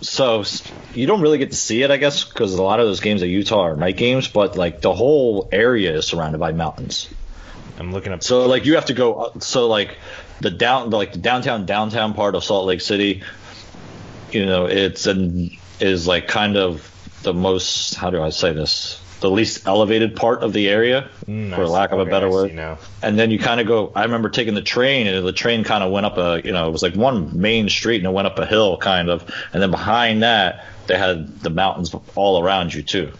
so you don't really get to see it, I guess, because a lot of those games at Utah are night games. But like the whole area is surrounded by mountains. I'm looking up. So like you have to go. So like the down, like the downtown downtown part of Salt Lake City. You know, it's an is like kind of the most. How do I say this? The least elevated part of the area, Mm, for lack of a better word. now. And then you kind of go. I remember taking the train, and the train kind of went up a. You know, it was like one main street, and it went up a hill, kind of. And then behind that, they had the mountains all around you too.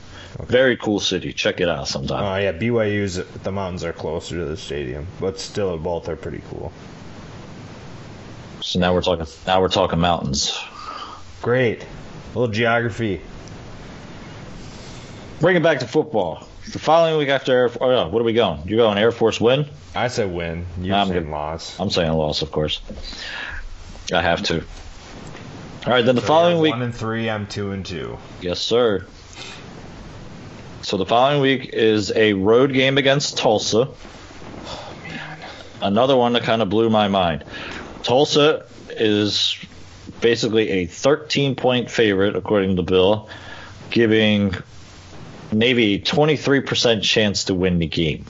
Very cool city. Check it out sometime. Oh yeah, BYU's the mountains are closer to the stadium, but still both are pretty cool. So now we're talking. Now we're talking mountains. Great. A little geography. Bring it back to football. The following week after Air, Force, oh no, what are we going? You're going Air Force win? I said win. You're I'm saying good. loss. I'm saying loss, of course. I have to. All right, then the So following week. one and three. I'm two and two. Yes, sir. So the following week is a road game against Tulsa. Oh, man. Another one that kind of blew my mind. Tulsa is basically a 13 point favorite, according to Bill, giving Navy a 23% chance to win the game.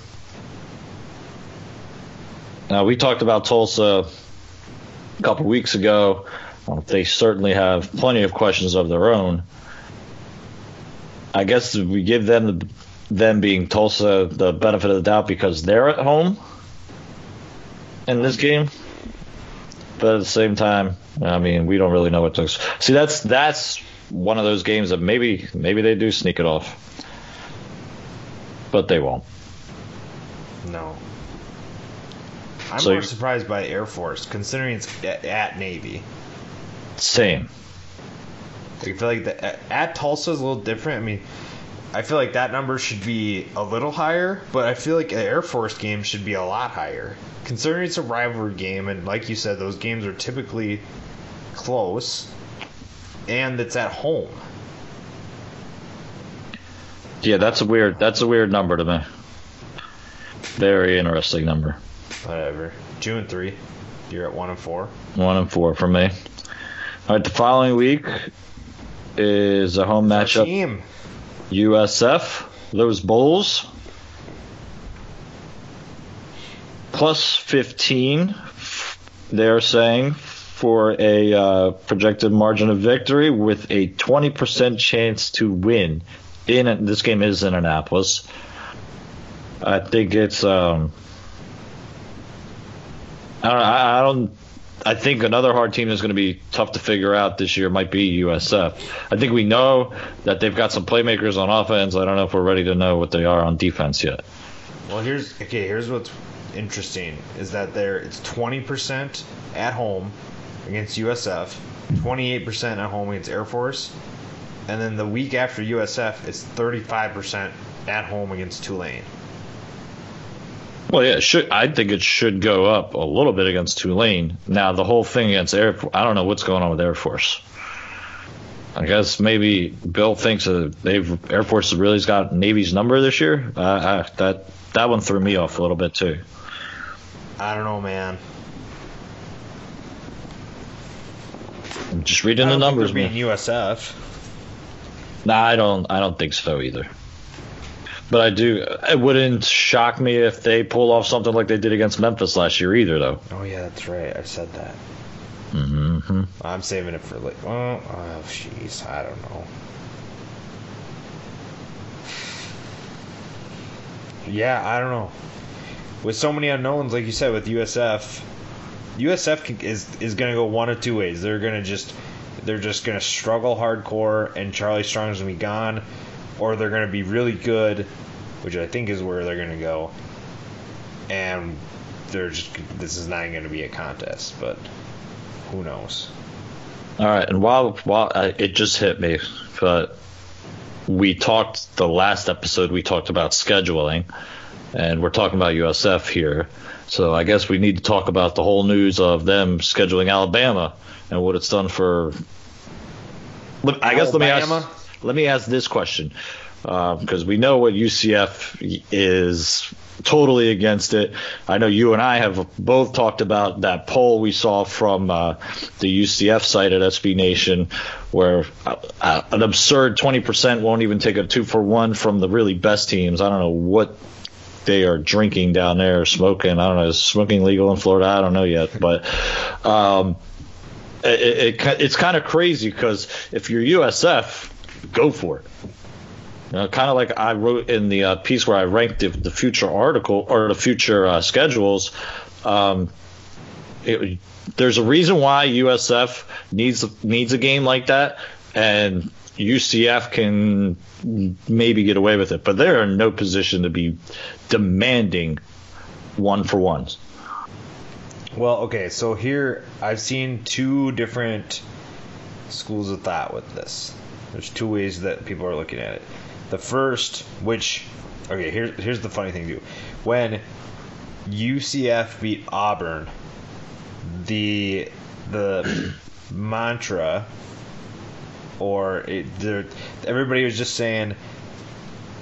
Now, we talked about Tulsa a couple weeks ago. Um, They certainly have plenty of questions of their own. I guess we give them the, them being Tulsa the benefit of the doubt because they're at home in this game. But at the same time, I mean, we don't really know what to see. That's that's one of those games that maybe maybe they do sneak it off, but they won't. No. I'm So more surprised by Air Force, considering it's at, at Navy. Same. I feel like the, at, at Tulsa is a little different. I mean, I feel like that number should be a little higher, but I feel like an Air Force game should be a lot higher. Considering it's a rivalry game, and like you said, those games are typically close, and it's at home. Yeah, that's a weird that's a weird number to me. Very interesting number. Whatever. Two and three. You're at one and four. One and four for me. All right, the following week is a home matchup. Team. USF, those Bulls. Plus 15, they're saying, for a uh, projected margin of victory with a 20% chance to win. In This game is in Annapolis. I think it's. Um, I don't, I I don't. I think another hard team that's going to be tough to figure out this year might be USF. I think we know that they've got some playmakers on offense. I don't know if we're ready to know what they are on defense yet. Well, here's okay. Here's what's interesting is that there it's 20% at home against USF, 28% at home against Air Force, and then the week after USF it's 35% at home against Tulane. Well, yeah, it should I think it should go up a little bit against Tulane. Now, the whole thing against Air, I don't know what's going on with Air Force. I guess maybe Bill thinks that they've Air Force really has got Navy's number this year. Uh, I, that that one threw me off a little bit too. I don't know, man. I'm just reading the numbers, man. USF. Nah, I don't. I don't think so either. But I do. It wouldn't shock me if they pull off something like they did against Memphis last year either, though. Oh yeah, that's right. I said that. Mm-hmm. I'm saving it for like. Oh, oh, jeez, I don't know. Yeah, I don't know. With so many unknowns, like you said, with USF, USF can, is is going to go one of two ways. They're going to just they're just going to struggle hardcore, and Charlie Strong's going to be gone, or they're going to be really good, which I think is where they're going to go. And they're just this is not going to be a contest, but who knows? All right, and while while uh, it just hit me, but we talked the last episode. We talked about scheduling, and we're talking about USF here. So I guess we need to talk about the whole news of them scheduling Alabama and what it's done for. Let- I guess let me Alabama? ask. Let me ask this question because we know what UCF is totally against it. I know you and I have both talked about that poll we saw from uh, the UCF site at SB Nation, where uh, uh, an absurd 20% won't even take a two for one from the really best teams. I don't know what they are drinking down there, smoking. I don't know, is smoking legal in Florida? I don't know yet, but. Um, it, it, it's kind of crazy because if you're USF, go for it. You know, kind of like I wrote in the uh, piece where I ranked the, the future article or the future uh, schedules. Um, it, there's a reason why USF needs needs a game like that, and UCF can maybe get away with it, but they're in no position to be demanding one for ones. Well, okay, so here I've seen two different schools of thought with this. There's two ways that people are looking at it. The first, which, okay, here's here's the funny thing too. When UCF beat Auburn, the the [coughs] mantra, or it, everybody was just saying,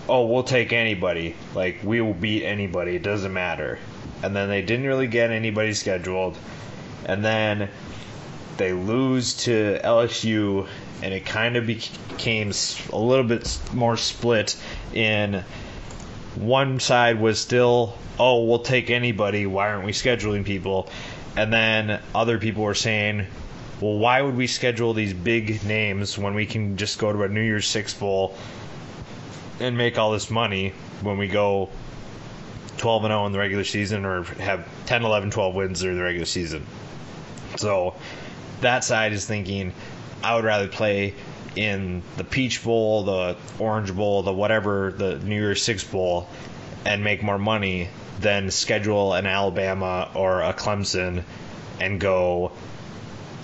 "Oh, we'll take anybody. Like we will beat anybody. It doesn't matter." And then they didn't really get anybody scheduled, and then they lose to LSU, and it kind of became a little bit more split in one side was still, oh, we'll take anybody. Why aren't we scheduling people? And then other people were saying, well, why would we schedule these big names when we can just go to a New Year's Six Bowl and make all this money when we go 12 and 0 in the regular season or have 10, 11, 12 wins during the regular season? So that side is thinking, I would rather play in the Peach Bowl, the Orange Bowl, the whatever, the New Year's Six Bowl, and make more money than schedule an Alabama or a Clemson and go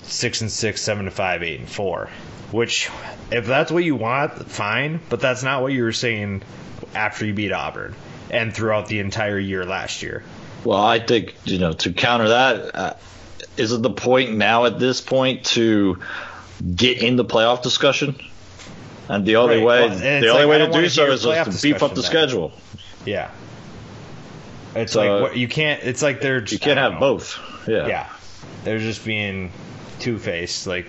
six and six, seven and five, eight and four. Which, if that's what you want, fine. But that's not what you were saying after you beat Auburn and throughout the entire year last year. Well, I think you know to counter that, uh, is it the point now at this point to get in the playoff discussion? And the only Right, way, well, the only like, way to do so is to beef up the then. schedule. Yeah. It's So- like what, you can't. It's like they're. You can't have know. both. Yeah. Yeah, they're just being two faced. Like,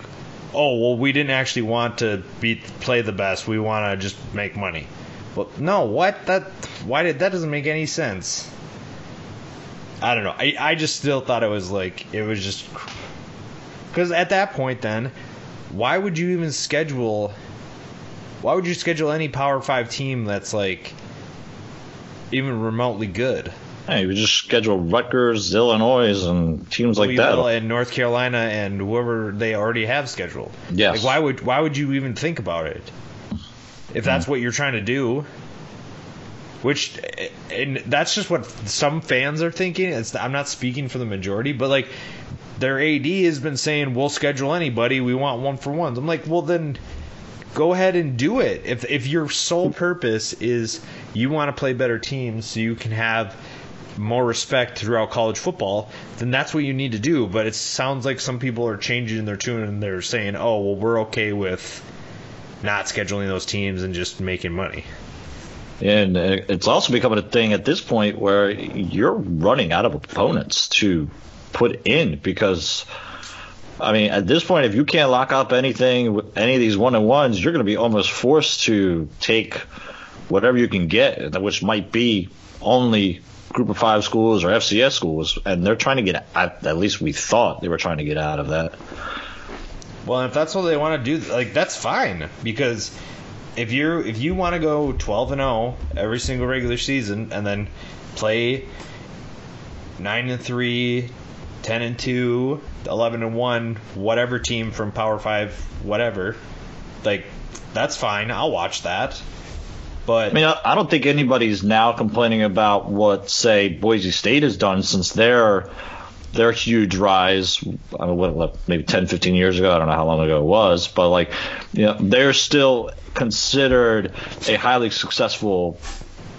oh well, we didn't actually want to be play the best. We want to just make money. Well, no, what that? Why did that doesn't make any sense? I don't know. I I just still thought it was like it was just because at that point then, why would you even schedule? Why would you schedule any Power Five team that's like even remotely good? Hey, you just schedule Rutgers, Illinois, and teams like that. And North Carolina and whoever they already have scheduled. Yes. Like why would why would you even think about it? If that's hmm. what you're trying to do. Which and that's just what some fans are thinking. It's, I'm not speaking for the majority, but like their AD has been saying we'll schedule anybody. We want one for ones. I'm like, well then go ahead and do it. If if your sole purpose is you want to play better teams so you can have more respect throughout college football, then that's what you need to do. But it sounds like some people are changing their tune and they're saying, "Oh, well, we're okay with not scheduling those teams and just making money." And uh, it's also becoming a thing at this point where you're running out of opponents to put in because, I mean, at this point, if you can't lock up anything with any of these one on ones, you're going to be almost forced to take whatever you can get, which might be only group of five schools or FCS schools. And they're trying to get, at, least we thought they were trying to get out of that. Well, if that's what they want to do, like that's fine because if you're if you want to go 12 and 0 every single regular season and then play 9 and 3, 10 and 2, 11 and 1, whatever team from Power 5, whatever, like that's fine. I'll watch that. But I mean, I don't think anybody's now complaining about what, say, Boise State has done since their their huge rise. I mean, what, maybe 10, 15 years ago. I don't know how long ago it was, but like, you know, they're still considered a highly successful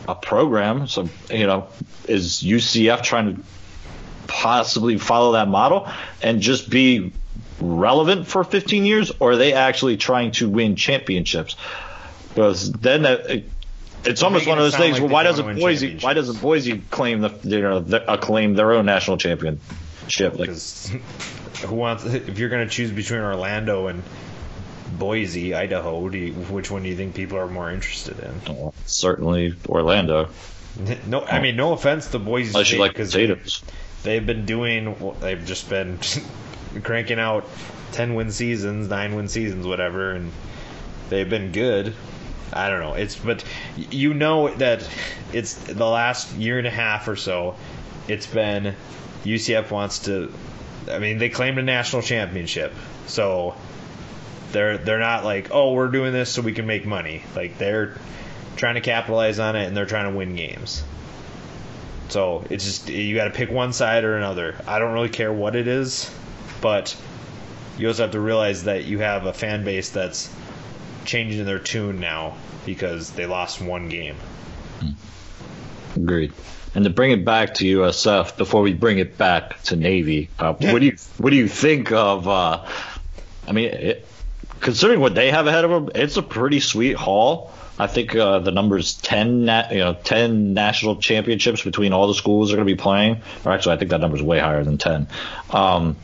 uh, program. So, you know, is UCF trying to possibly follow that model and just be relevant for 15 years, or are they actually trying to win championships? Because then that, it's almost one of those things. like well, why doesn't Boise? Why doesn't Boise claim the you know the, uh, claim their own national championship? Like, who wants if you're going to choose between Orlando and Boise, Idaho, do you, which one do you think people are more interested in? certainly Orlando. [laughs] No, I mean no offense to Boise Unless you like potatoes. They've been doing. They've just been [laughs] cranking out ten win seasons, nine win seasons, whatever, and they've been good. I don't know. It's but you know that it's the last year and a half or so. It's been UCF wants to. I mean, they claimed a national championship, so they're they're not like, oh, we're doing this so we can make money. Like they're trying to capitalize on it and they're trying to win games. So it's just you got to pick one side or another. I don't really care what it is, but you also have to realize that you have a fan base that's changing their tune now because they lost one game. Agreed. And to bring it back to USF before we bring it back to Navy, uh, what do you what do you think of? Uh, I mean, it, considering what they have ahead of them, it's a pretty sweet haul. I think uh, the numbers ten, na- you know, ten national championships between all the schools are going to be playing. Or actually, I think that number is way higher than ten. Um,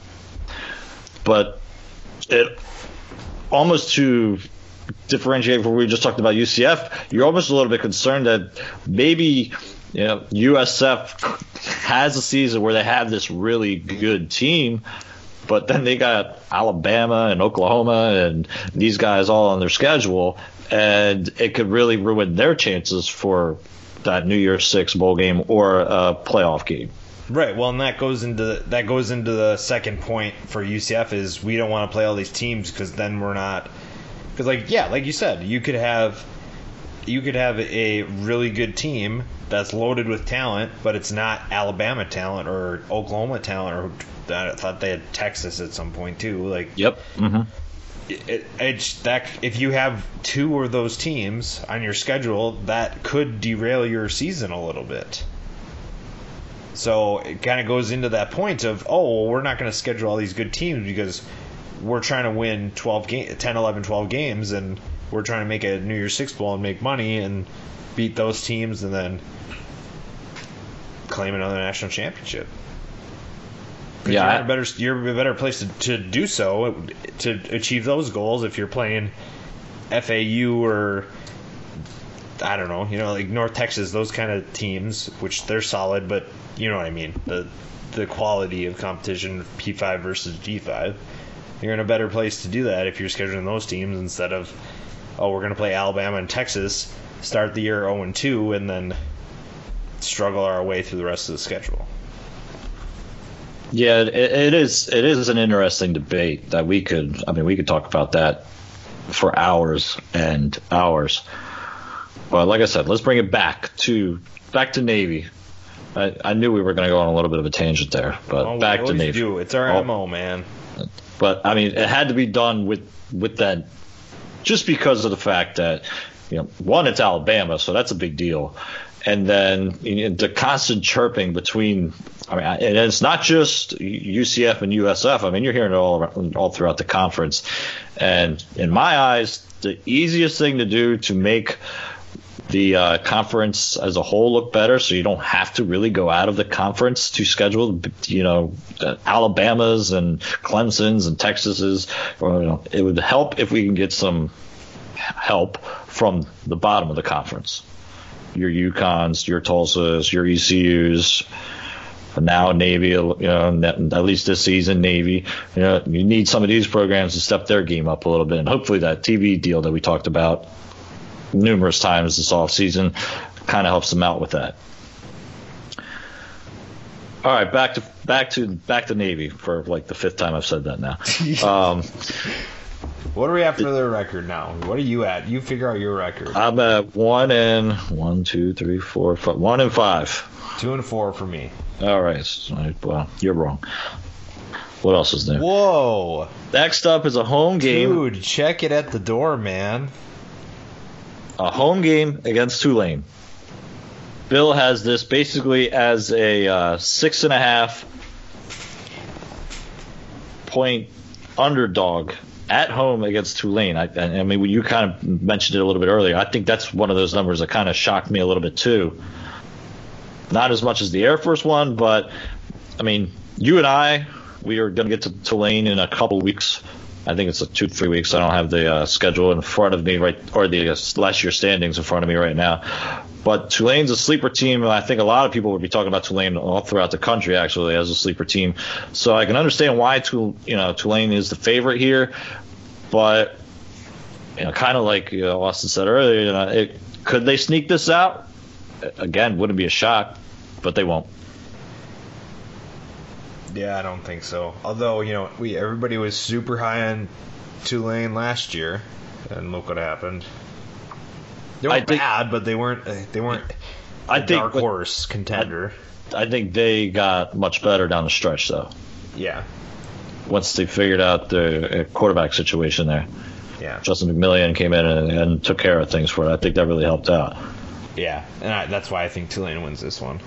but it almost to differentiate from what we just talked about UCF, you're almost a little bit concerned that maybe you know USF has a season where they have this really good team, but then they got Alabama and Oklahoma and these guys all on their schedule, and it could really ruin their chances for that New Year's Six bowl game or a playoff game. Right. Well, and that goes into that goes into the second point for UCF is we don't want to play all these teams because then we're not because like yeah, like you said, you could have you could have a really good team that's loaded with talent, but it's not Alabama talent or Oklahoma talent or I thought they had Texas at some point too. Like yep. Mm-hmm. It, it's that if you have two of those teams on your schedule, that could derail your season a little bit. So it kind of goes into that point of, oh, well, we're not going to schedule all these good teams because we're trying to win 12 game, 10, 11, 12 games, and we're trying to make a New Year's Six bowl and make money and beat those teams and then claim another national championship. Yeah, you're in a better you're a better place to, to do so to achieve those goals if you're playing FAU or I don't know, you know, like North Texas, those kind of teams, which they're solid, but you know what I mean. The the quality of competition P5 versus G5. You're in a better place to do that if you're scheduling those teams instead of oh, we're going to play Alabama and Texas, start the year 0 and 2 and then struggle our way through the rest of the schedule. Yeah, it, it is. It is an interesting debate that we could. I mean, we could talk about that for hours and hours. But like I said, let's bring it back to back to Navy. I, I knew we were going to go on a little bit of a tangent there, but oh, back to Navy. Do. It's our oh, MO, man. But I mean, it had to be done with with that, just because of the fact that you know, one, it's Alabama, so that's a big deal, and then you know, the constant chirping between. I mean, and it's not just UCF and USF. I mean, you're hearing it all around, all throughout the conference, and in my eyes, the easiest thing to do to make the uh, conference as a whole look better, so you don't have to really go out of the conference to schedule, you know, Alabama's and Clemson's and Texas's. Or, you know, it would help if we can get some help from the bottom of the conference. Your UConns, your Tulsas, your ECUs, now Navy, you know, at least this season, Navy. You know, you need some of these programs to step their game up a little bit, and hopefully that TV deal that we talked about numerous times this offseason. kind of helps them out with that. All right, back to back to back to Navy for like the fifth time I've said that now. [laughs] Um, what are we at for the record now? What are you at? You figure out your record. I'm at one and one, two, three, four, five, one and five. Two and four for me. All right. Well, you're wrong. What else is new? Whoa. Next up is a home game. Dude, check it at the door, man a home game against Tulane. Bill has this basically as a uh, six and a half point underdog at home against Tulane. I, I mean, you kind of mentioned it a little bit earlier. I think that's one of those numbers that kind of shocked me a little bit too. Not as much as the Air Force one, but I mean, you and I, we are going to get to Tulane in a couple weeks I think it's like two three weeks. I don't have the uh, schedule in front of me right, or the uh, last year standings in front of me right now. But Tulane's a sleeper team. And I think a lot of people would be talking about Tulane all throughout the country actually as a sleeper team. So I can understand why Tul- you know Tulane is the favorite here, but you know, kind of like you know, Austin said earlier, you know, it, could they sneak this out? Again, wouldn't be a shock, but they won't. Yeah, I don't think so. Although you know, we everybody was super high on Tulane last year, and look what happened. They weren't think, bad, but they weren't they weren't I think, dark horse contender. I, I think they got much better down the stretch, though. Yeah. Once they figured out the uh, quarterback situation there. Yeah. Justin McMillian came in and, and took care of things for it. I think that really helped out. Yeah, and I, that's why I think Tulane wins this one.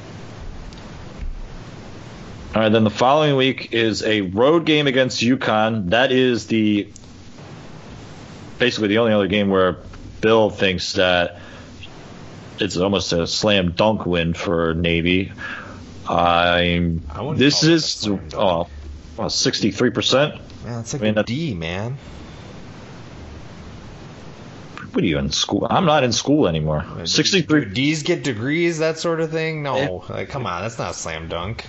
All right, then the following week is a road game against UConn. That is the basically the only other game where Bill thinks that it's almost a slam dunk win for Navy. I'm. I This call it a is slam oh, well, 63%. Man, it's like I mean, a that- D, man. What are you in school? I'm not in school anymore. Do 63, D's get degrees, that sort of thing? No, eh. like come on, that's not a slam dunk.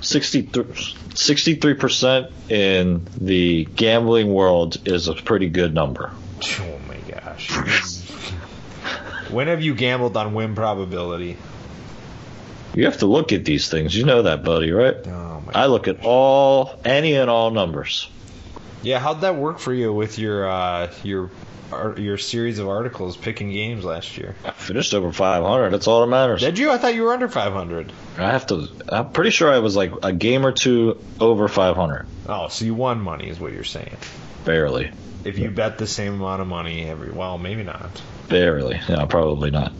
63 percent in the gambling world is a pretty good number. Oh my gosh. when have you gambled on win probability? You have to look at these things. You know that, buddy, right? Oh my. I look at all, any and all numbers. Yeah, how'd that work for you with your uh, your your series of articles picking games last year? I finished over 500. That's all that matters. Did you? I thought you were under 500. I have to. I'm pretty sure I was like a game or two over 500. Oh, so you won money, is what you're saying. Barely, If you bet the same amount of money every, well, maybe not. barely. No, probably not.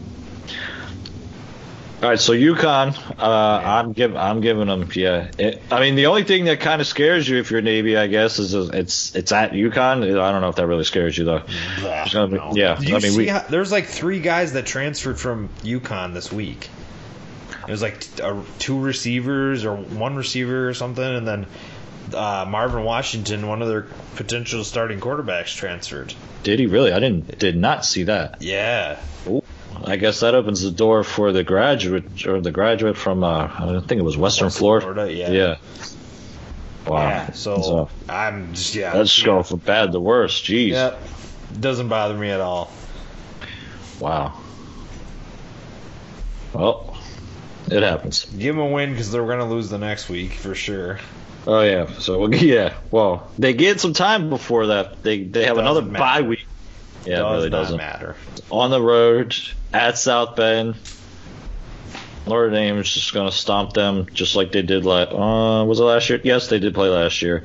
All right, so UConn, uh, I'm giving, I'm giving them, yeah. It, I mean, the only thing that kind of scares you if you're Navy, I guess, is it's it's at UConn. I don't know if that really scares you though. It's gonna No. yeah, you I mean, see we, how, there's like three guys that transferred from UConn this week. It was like t- uh, two receivers or one receiver or something, and then uh, Marvin Washington, one of their potential starting quarterbacks, transferred. did he really? I didn't, did not see that. Yeah. Ooh, I guess that opens the door for the graduate or the graduate from uh, I think it was Western, Western Florida. Florida, yeah. Yeah. Wow. Yeah. So, So, I'm just yeah. that's just going from bad to worse. Jeez. Yep. Doesn't bother me at all. Wow. Well, it happens. Give them a win because they're going to lose the next week for sure. Oh yeah. So [laughs] yeah. Well, they get some time before that. They they have another Doesn't bye matter. week. Yeah, Does it really doesn't. matter. On the road at South Bend. Notre Dame is just going to stomp them just like they did last. Uh, was it last year? Yes, they did play last year,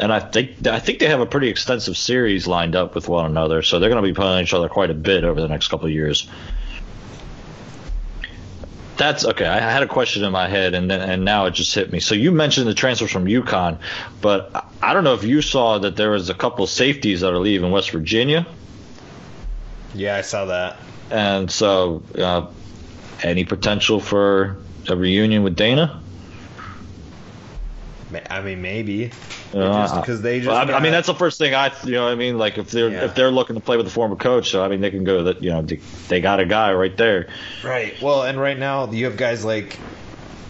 and I think I think they have a pretty extensive series lined up with one another, so they're going to be playing each other quite a bit over the next couple of years. That's okay. I had a question in my head, and then and now it just hit me. So you mentioned the transfers from UConn, but I- I don't know if you saw that there was a couple of safeties that are leaving West Virginia. Yeah, I saw that. And so, uh, any potential for a reunion with Dana? I mean, maybe. Uh, because they just. Well, I, I mean, that's the first thing I, you know, what I mean, like if they're Yeah. if they're looking to play with a former coach, so I mean, they can go that, you know, they, they got a guy right there. Right. Well, and right now you have guys like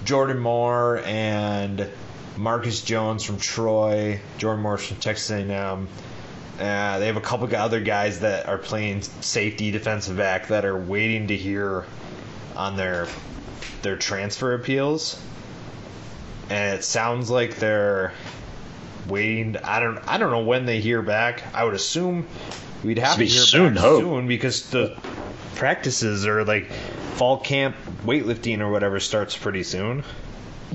Jordan Moore and Marcus Jones from Troy, Jordan Moore from Texas A&M. Uh, they have a couple of other guys that are playing safety, defensive back that are waiting to hear on their their transfer appeals. And it sounds like they're waiting. I don't. I don't know when they hear back. I would assume we'd have Should to hear soon, back hope. soon because the practices or like fall camp weightlifting or whatever starts pretty soon.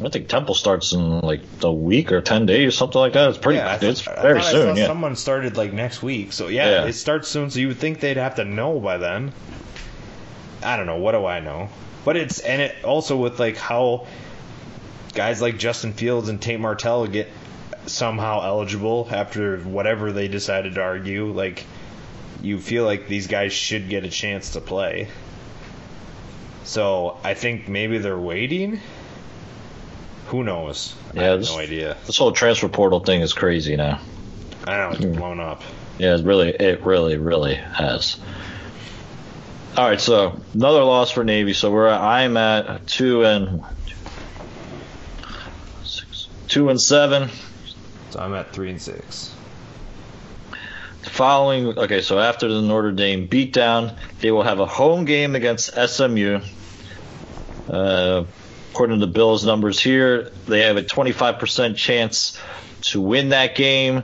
I think Temple starts in like a week or ten days, something like that. It's pretty. yeah, it's very thought I soon. Yeah. someone started like next week, so yeah, Yeah. it starts soon. So you would think they'd have to know by then. I don't know. What do I know? But it's and it also with like how guys like Justin Fields and Tate Martell get somehow eligible after whatever they decided to argue. Like you feel like these guys should get a chance to play. So I think maybe they're waiting. Who knows? I Yeah, have this- no idea. This whole transfer portal thing is crazy now. I don't know it's blown up. Yeah, it really, it really, really has. All right, so another loss for Navy. So we're I'm at two and six, two and seven. So I'm at three and six. Following, okay, so after the Notre Dame beatdown, they will have a home game against SMU. Uh, according to the Bills' numbers here, they have a 25% chance to win that game,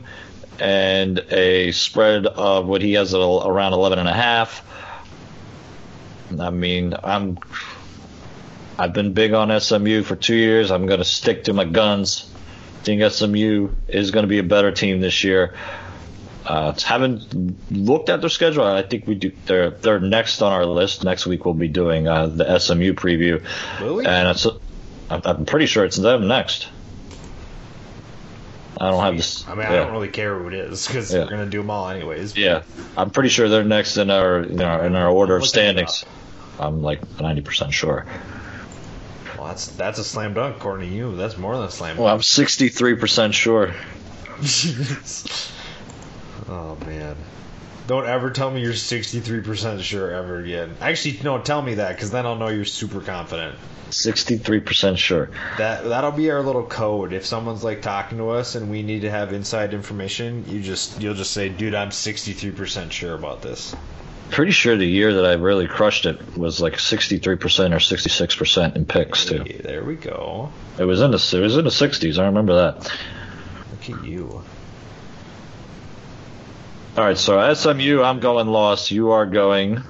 and a spread of what he has at a- around 11 and a half. I mean, I'm I've been big on SMU for two years. I'm going to stick to my guns. I think SMU is going to be a better team this year. Uh, haven't looked at their schedule. I think we do. They're they're next on our list. Next week we'll be doing uh, the SMU preview, Really? and it's. I'm I'm pretty sure it's them next. I don't have this. I mean, I don't really care who it is because Yeah. we're gonna do them all anyways. Yeah, I'm pretty sure they're next in our in our, in our order of Look it up. standings. I'm like 90% sure. Well, that's that's a slam dunk according to you. That's more than a slam Well, I'm 63% sure. [laughs] oh man. Don't ever tell me you're 63% sure ever again. Actually, no, tell me that because then I'll know you're super confident. 63% sure. That that'll be our little code. If someone's like talking to us and we need to have inside information, you just you'll just say, "Dude, I'm 63% sure about this." Pretty sure the year that I really crushed it was like 63% or 66% in picks too. Hey, there we go. It was in the it was in the 60s. I remember that. Look at you. All right, so SMU, I'm going loss. You are going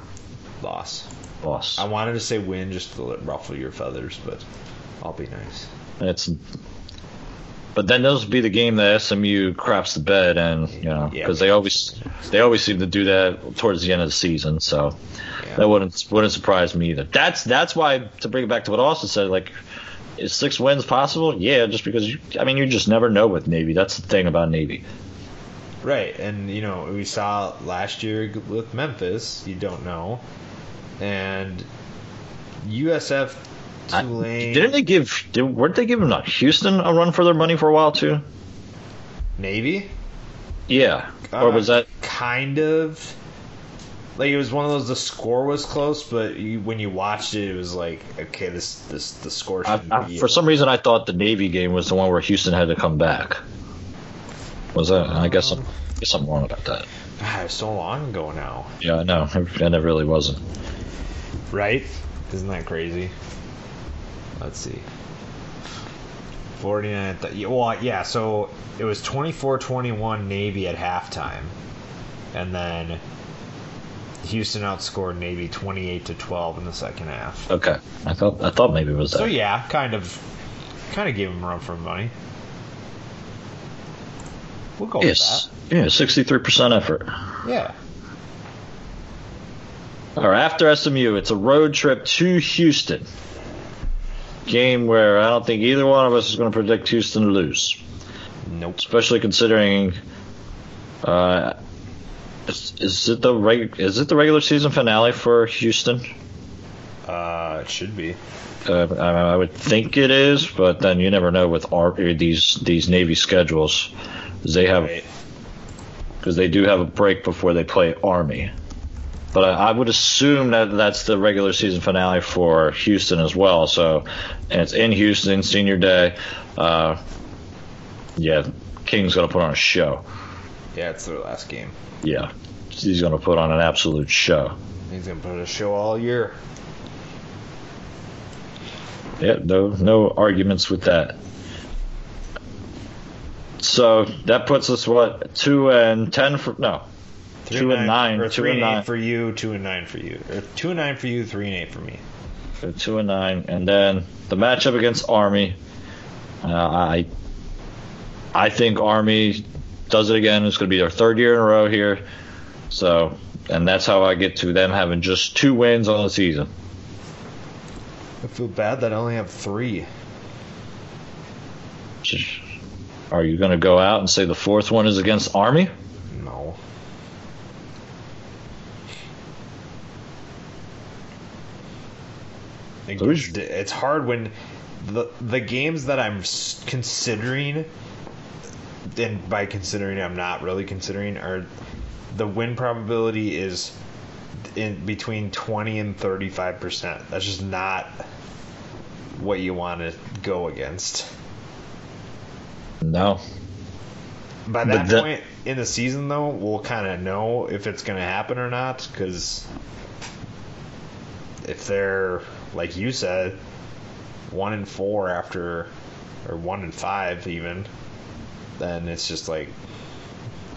Loss. loss. I wanted to say win just to ruffle your feathers, but I'll be nice. It's but then those would be the game that SMU craps the bed, and you know Yeah. because they always they always seem to do that towards the end of the season. So Yeah. that wouldn't wouldn't surprise me either. That's that's why to bring it back to what Austin said, like is six wins possible? Yeah, just because you, I mean you just never know with Navy. That's the thing about Navy. Right, and you know we saw last year with Memphis. You don't know, and USF I- Tulane didn't they give? Did, weren't they giving uh, Houston a run for their money for a while too? Navy? Yeah, or was Uh, that? kind of? Like it was one of those. The score was close, but you, when you watched it, it was like, okay, this this the score I, I, be. for some reason, I thought the Navy game was the one where Houston had to come back. Was that? I guess I'm, I guess I'm wrong about that. God, it was so long ago now, Yeah, I know, and it really wasn't. right? Isn't that crazy? Let's see. 49. Th- yeah, well, yeah. So it was 24-21 Navy at halftime, and then Houston outscored Navy 28 to 12 in the second half. Okay, I thought I thought maybe it was that. So yeah, kind of, kind of gave him a run for money. We'll go yes, yeah, sixty-three percent effort. Yeah. All right, after SMU, it's a road trip to Houston. Game where I don't think either one of us is going to predict Houston to lose, Nope. especially considering. Uh, is, is it the reg, Is it the regular season finale for Houston? Uh, it should be. Uh, I, I would think it is, but then you never know with our, these these Navy schedules. 'Cause They have because they do have a break before they play Army. But I, I would assume that that's the regular season finale for Houston as well. So, and it's in Houston, Senior Day. Uh, yeah, King's gonna put on a show. Yeah, it's their last game. Yeah, he's gonna put on an absolute show. He's gonna put on a show all year. Yeah, no no arguments with that. So that puts us what two and ten for no Three two and nine, or two three and and eight nine. for you, two and nine for you, or two and nine for you, three and eight for me. So two and nine, and then the matchup against Army. Uh, I I think Army does it again. It's going to be their third year in a row here. So, and that's how I get to them having just two wins on the season. I feel bad that I only have three. Are you going to go out and say the fourth one is against Army? No. It- So we should- It's hard when the the games that I'm considering, and by considering I'm not really considering, are the win probability is in between 20 and 35 percent. That's just not what you want to go against. No. By that the- point in the season, though, we'll kind of know if it's going to happen or not. Because if they're, like you said, one and four after, or one and five even, then it's just like,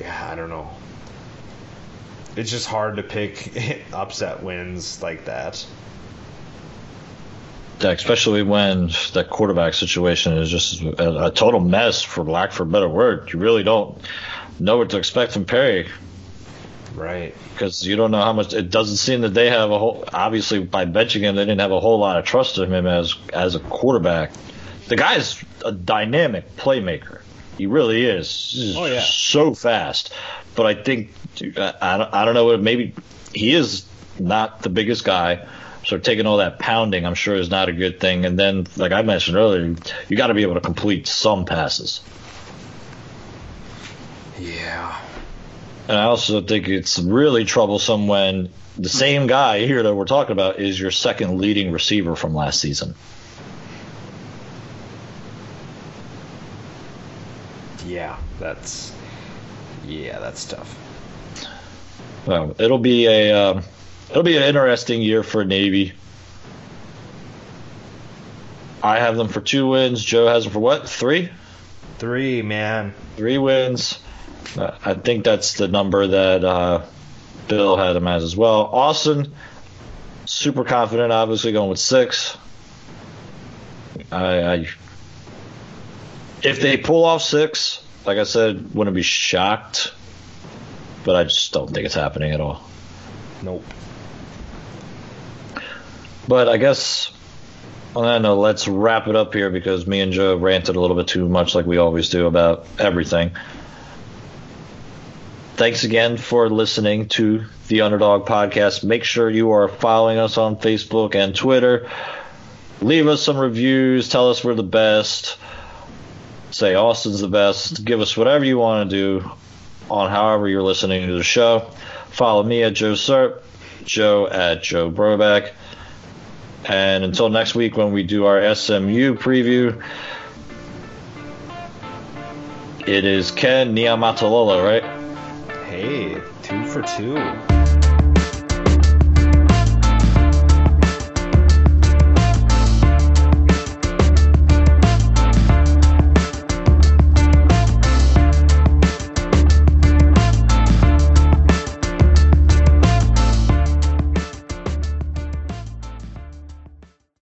yeah, I don't know. It's just hard to pick [laughs] upset wins like that. Especially when that quarterback situation is just a, a total mess, for lack for a better word. You really don't. know what to expect from Perry Right. because you don't know how much. It doesn't seem that they have a whole. Obviously, by benching him, they didn't have a whole lot of trust in him as as a quarterback. The guy's a dynamic playmaker. He really is. He's Oh, yeah. so fast. But I think I, I don't know. Maybe he is not the biggest guy. So taking all that pounding, I'm sure, is not a good thing. And then, like I mentioned earlier, you got to be able to complete some passes. Yeah. And I also think it's really troublesome when the same guy here that we're talking about is your second leading receiver from last season. Yeah. That's. Yeah, that's tough. Well, it'll be a um, it'll be an interesting year for Navy. I have them for two wins. Joe has them for what? Three? Three, man. Three wins. I think that's the number that uh, Bill had them as as well. Austin, super confident, obviously going with six. I, I if they pull off six, like I said, wouldn't be shocked. But I just don't think it's happening at all. Nope. But I guess on that note, let's wrap it up here because me and Joe ranted a little bit too much, like we always do, about everything. Thanks again for listening to the Underdog Podcast. Make sure you are following us on Facebook and Twitter. Leave us some reviews. Tell us we're the best. Say Austin's the best. Give us whatever you want to do on however you're listening to the show. Follow me at Joe Serp, Joe at Joe Broback. And until next week when we do our SMU preview, it is Ken Niumatalolo, right? Hey, two for two.